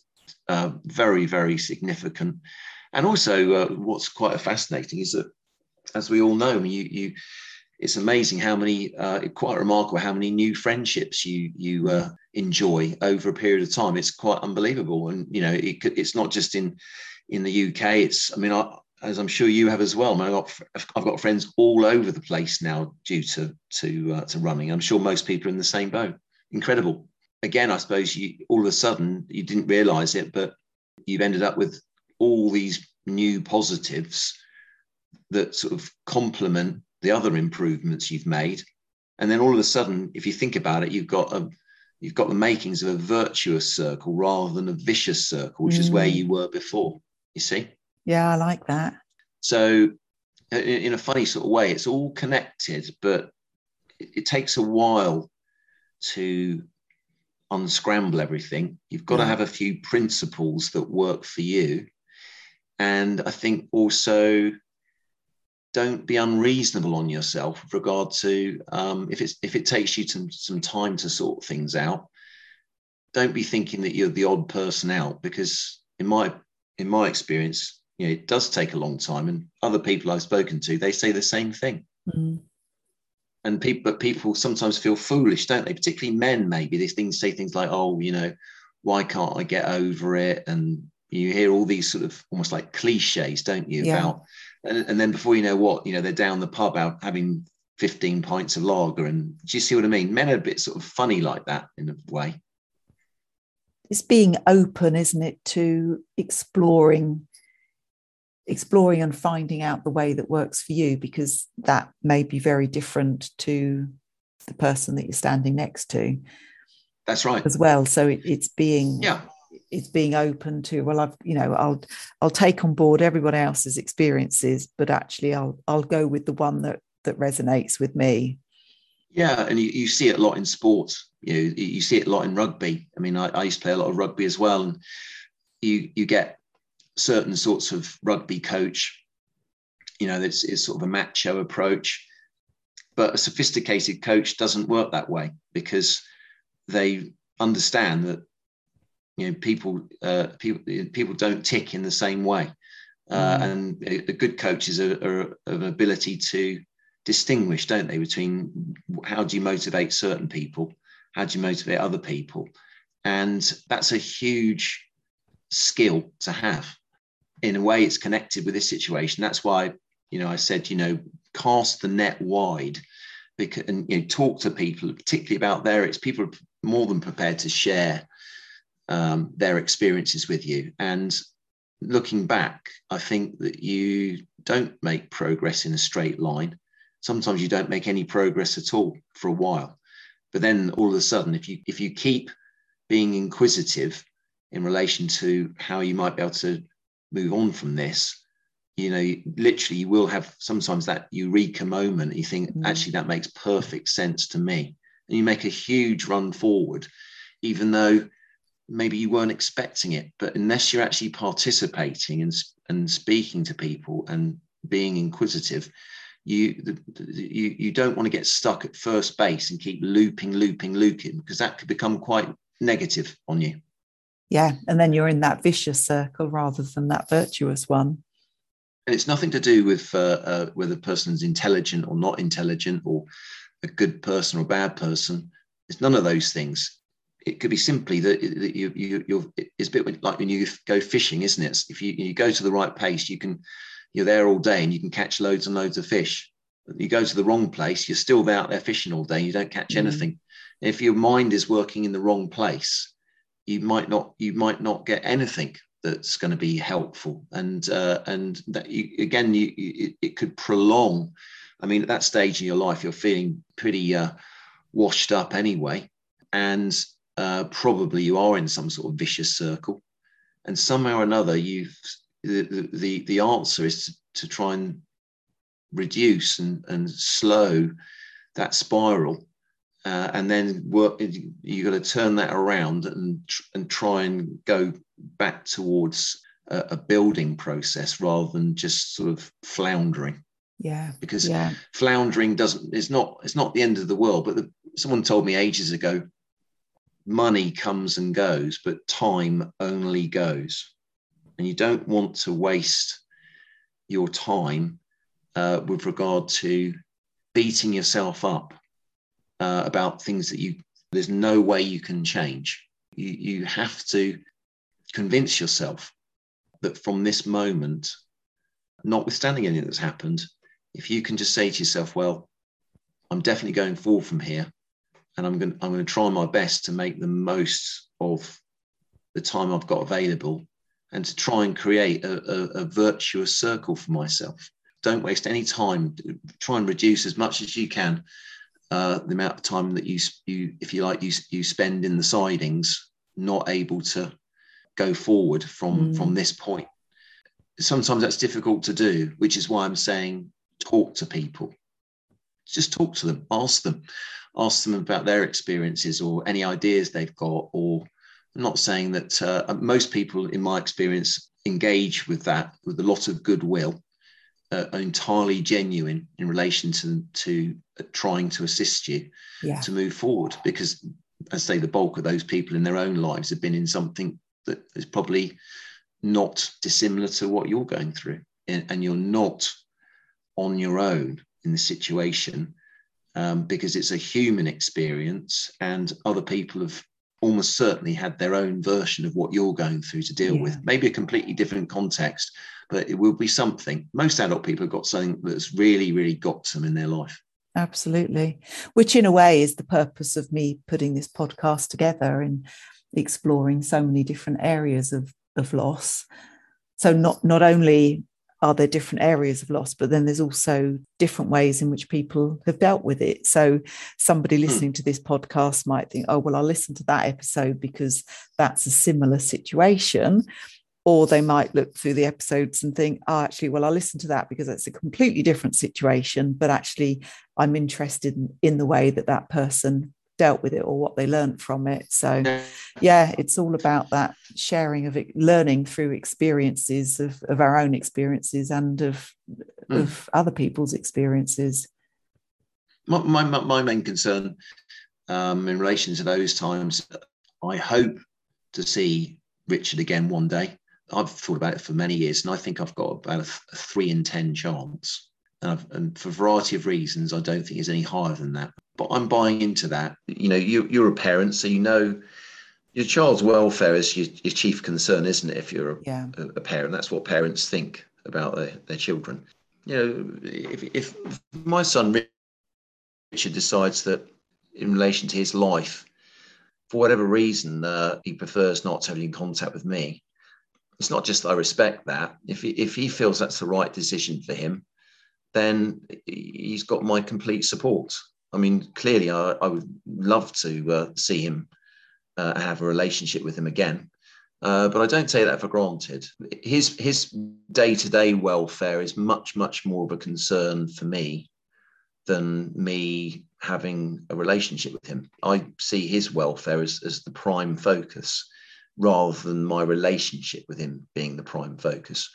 uh, very very significant. And also uh, what's quite fascinating is that as we all know you you it's amazing how many, uh, quite remarkable how many new friendships you you uh, enjoy over a period of time. It's quite unbelievable, and you know, it, it's not just in in the UK. It's, I mean, I, as I'm sure you have as well. I've got, I've got friends all over the place now due to to uh, to running. I'm sure most people are in the same boat. Incredible. Again, I suppose you all of a sudden you didn't realise it, but you've ended up with all these new positives that sort of complement the other improvements you've made. And then all of a sudden, if you think about it, you've got a you've got the makings of a virtuous circle rather than a vicious circle, which mm. is where mm. you were before. You see? Yeah, I like that. So, in a funny sort of way, it's all connected, but it takes a while to unscramble everything. You've got yeah. to have a few principles that work for you. And I think also don't be unreasonable on yourself with regard to um, if it's if it takes you some, some time to sort things out don't be thinking that you're the odd person out because in my in my experience you know it does take a long time and other people i've spoken to they say the same thing mm. and people but people sometimes feel foolish don't they particularly men maybe these things say things like oh you know why can't i get over it and you hear all these sort of almost like cliches don't you yeah. about and, and then before you know what, you know, they're down the pub out having 15 pints of lager. And do you see what I mean? Men are a bit sort of funny like that in a way. It's being open, isn't it, to exploring exploring and finding out the way that works for you because that may be very different to the person that you're standing next to that's right as well so it, it's being yeah it's being open to well i've you know i'll i'll take on board everyone else's experiences but actually i'll i'll go with the one that that resonates with me. Yeah and you, you see it a lot in sports. You know, you see it a lot in rugby. I mean I, I used to play a lot of rugby as well and you you get certain sorts of rugby coach you know it's, it's sort of a macho approach. But a sophisticated coach doesn't work that way because they understand that you know people uh, people people don't tick in the same way. Uh, mm. and a, good coaches are, are of ability to distinguish don't they between how do you motivate certain people how do you motivate other people? And that's a huge skill to have. In a way it's connected with this situation. That's why you know i said you know cast the net wide because, and you know talk to people particularly about their it's people are more than prepared to share um, their experiences with you. And looking back, I think that you don't make progress in a straight line. Sometimes you don't make any progress at all for a while. But then all of a sudden, if you if you keep being inquisitive in relation to how you might be able to move on from this, you know, literally you will have sometimes that eureka moment. You think, mm. actually, that makes perfect sense to me. And you make a huge run forward, even though maybe you weren't expecting it but unless you're actually participating and, and speaking to people and being inquisitive you, the, you you don't want to get stuck at first base and keep looping looping looping because that could become quite negative on you. Yeah and then you're in that vicious circle rather than that virtuous one. And it's nothing to do with uh, uh, whether a person's intelligent or not intelligent or a good person or a bad person. It's none of those things it could be simply that, you, you you're it's a bit like when you go fishing, isn't it? If you, you go to the right place, you can you're there all day and you can catch loads and loads of fish. You go to the wrong place, you're still out there fishing all day. and You don't catch mm-hmm. anything. If your mind is working in the wrong place, you might not you might not get anything that's going to be helpful. And uh, and that you, again, you, it, it could prolong. I mean, at that stage in your life, you're feeling pretty uh, washed up anyway, and uh, probably you are in some sort of vicious circle. And somehow or another, you've the, the, the answer is to, to try and reduce and, and slow that spiral. Uh, and then work, you've got to turn that around and, and try and go back towards a, a building process rather than just sort of floundering yeah because yeah. floundering doesn't it's not it's not the end of the world but the, someone told me ages ago money comes and goes, but time only goes. And you don't want to waste your time uh, with regard to beating yourself up uh, about things that you there's no way you can change. You, you have to convince yourself that from this moment, notwithstanding anything that's happened, if you can just say to yourself, well, I'm definitely going forward from here, and I'm going, I'm going to try my best to make the most of the time I've got available and to try and create a, a, a virtuous circle for myself. Don't waste any time. Try and reduce as much as you can uh, the amount of time that you, you, if you like, you, you spend in the sidings, not able to go forward from mm. from this point. Sometimes that's difficult to do, which is why I'm saying talk to people. Just talk to them, ask them, ask them about their experiences or any ideas they've got. Or I'm not saying that uh, most people, in my experience, engage with that with a lot of goodwill uh, entirely genuine in relation to to uh, trying to assist you yeah. to move forward because as I say the bulk of those people in their own lives have been in something that is probably not dissimilar to what you're going through and, and you're not on your own in the situation um, because it's a human experience and other people have almost certainly had their own version of what you're going through to deal yeah. with maybe a completely different context but it will be something. Most adult people have got something that's really, really got them in their life. Absolutely. Which, in a way, is the purpose of me putting this podcast together and exploring so many different areas of, of loss. So, not, not only are there different areas of loss, but then there's also different ways in which people have dealt with it. So, somebody hmm. listening to this podcast might think, oh, well, I'll listen to that episode because that's a similar situation or they might look through the episodes and think oh actually well i'll listen to that because it's a completely different situation but actually i'm interested in, in, the way that that person dealt with it or what they learned from it so yeah it's all about that sharing of it learning through experiences of, of our own experiences and of mm. of other people's experiences my, my, my main concern um, in relation to those times i hope to see richard again one day I've thought about it for many years, and I think I've got about a, a three in ten chance. And, and, for a variety of reasons, I don't think it's any higher than that. But I'm buying into that. You know, you, you're a parent, so you know your child's welfare is your, your chief concern, isn't it? If you're a, yeah. a, a, parent, that's what parents think about their, their children. You know, if, if my son Richard decides that in relation to his life, for whatever reason, uh, he prefers not to have any contact with me, it's not just I respect that. If he, if he feels that's the right decision for him, then he's got my complete support. I mean, clearly, I, I would love to uh, see him uh, have a relationship with him again, uh, but I don't take that for granted. His his day to day welfare is much much more of a concern for me than me having a relationship with him. I see his welfare as, as the prime focus rather than my relationship with him being the prime focus.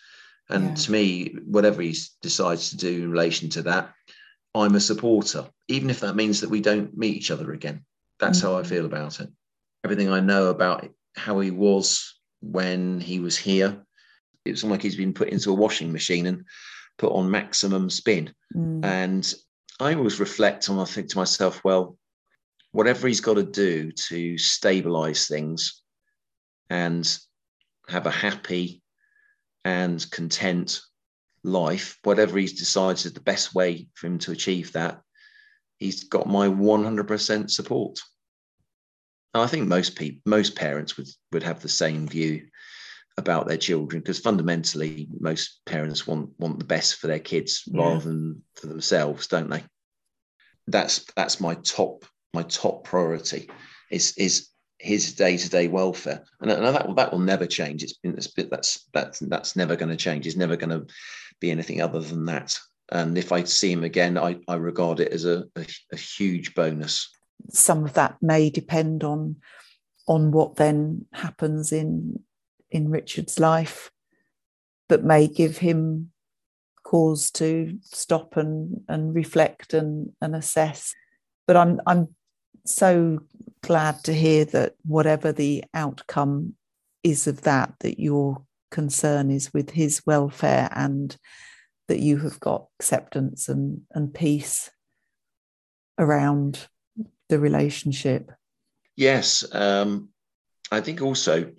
And yeah. to me, whatever he decides to do in relation to that, I'm a supporter, even if that means that we don't meet each other again. That's mm-hmm. how I mm. feel about it. Everything I know about how he was when he was here, it's like he's been put into a washing machine and put on maximum spin. Mm. And I always reflect on, I think to myself, well, whatever he's got to do to stabilize things and have a happy and content life, whatever he's decided is the best way for him to achieve that, he's got my 100% support. And I think most people, most parents would, would have the same view about their children because fundamentally most parents want want the best for their kids yeah. rather than for themselves don't they that's that's my top my top priority is is his day-to-day welfare. And, and that, that will never change. It's been that's that's that's never going to change. It's never going to be anything other than that. And if i see him again i, I regard it as a, a, a huge bonus. Some of that may depend on on what then happens in in richard's life that may give him cause to stop and and reflect and and assess. But i'm i'm so glad to hear that whatever the outcome is of that, that your concern is with his welfare and that you have got acceptance and, and peace around the relationship. Yes. Um, I think also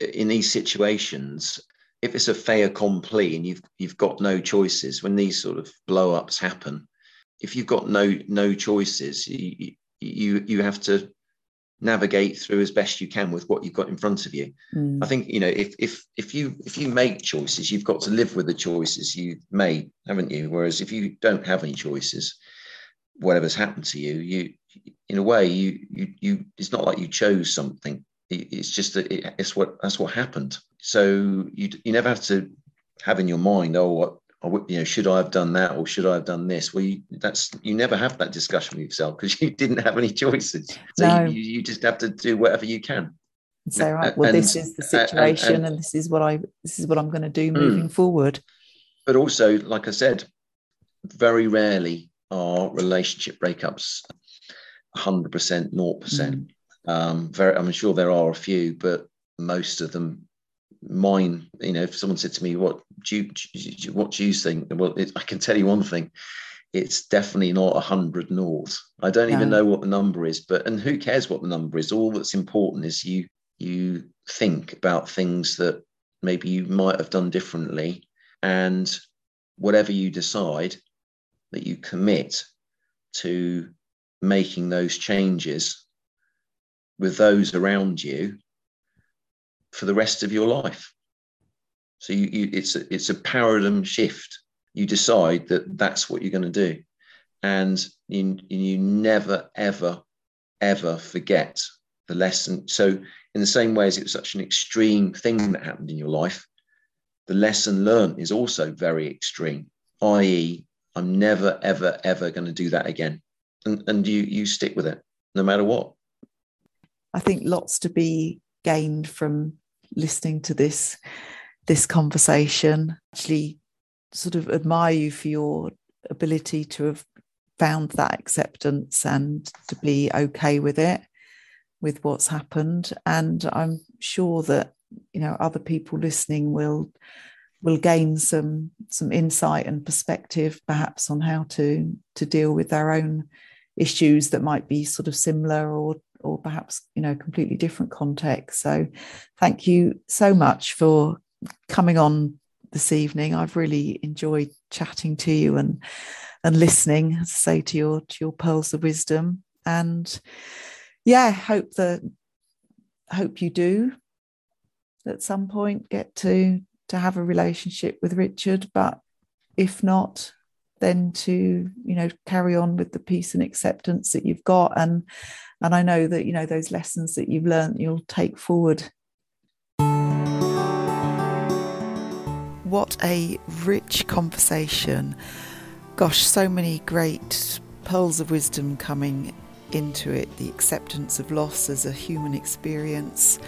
in these situations, if it's a fait accompli and you've you've got no choices, when these sort of blow ups happen, if you've got no no choices, you you you have to navigate through as best you can with what you've got in front of you. Mm. I think you know if if if you if you make choices, you've got to live with the choices you made, haven't you? Whereas if you don't have any choices, whatever's happened to you, you in a way you you you it's not like you chose something. It's just that it, it's what that's what happened. So you you never have to have in your mind, oh, what you know, should I have done that or should I have done this? Well, you, that's you never have that discussion with yourself because <laughs> you didn't have any choices. So no. you, you just have to do whatever you can. Say, right, well, and, this is the situation, and, and, and, this is what I this is what I'm going to do hmm. moving mm, forward. But also, like I said, very rarely are relationship breakups 100%, 0%. Mm. Um, very, I'm sure there are a few, but most of them mine you know if someone said to me what do you what do you think? Well it, i can tell you one thing it's definitely not a hundred north i don't no. even know what the number is but and who cares what the number is? All that's important is you you think about things that maybe you might have done differently and whatever you decide that you commit to making those changes with those around you for the rest of your life. So you, you, it's a, it's a paradigm shift. You decide that that's what you're going to do, and you, you never ever ever forget the lesson. So in the same way as it was such an extreme thing that happened in your life, the lesson learned is also very extreme. I.e., I'm never ever ever going to do that again, and and you you stick with it no matter what. I think lots to be gained from listening to this this conversation. Actually, sort of admire you for your ability to have found that acceptance and to be okay with it, with what's happened. And I'm sure that you know other people listening will will gain some some insight and perspective perhaps on how to to deal with their own issues that might be sort of similar or or perhaps you know completely different context. So thank you so much for coming on this evening. I've really enjoyed chatting to you and and listening say to your to your pearls of wisdom. And yeah hope that hope you do at some point get to to have a relationship with richard. But if not then to you know carry on with the peace and acceptance that you've got. And and i know that you know those lessons that you've learned you'll take forward. What a rich conversation. Gosh so many great pearls of wisdom coming into it. The acceptance of loss as a human experience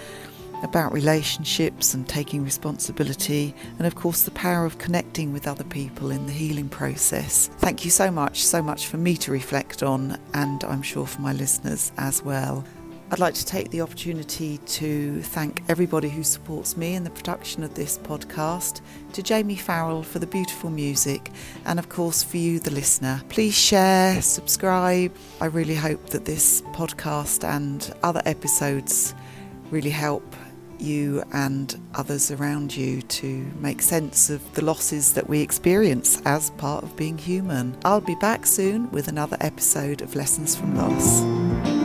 about relationships and taking responsibility, and of course, the power of connecting with other people in the healing process. Thank you so much, so much for me to reflect on, and I'm sure for my listeners as well. I'd like to take the opportunity to thank everybody who supports me in the production of this podcast, to Jamie Farrell for the beautiful music, and of course for you, the listener. Please share, subscribe. I really hope that this podcast and other episodes really help you and others around you to make sense of the losses that we experience as part of being human. I'll be back soon with another episode of Lessons from Loss.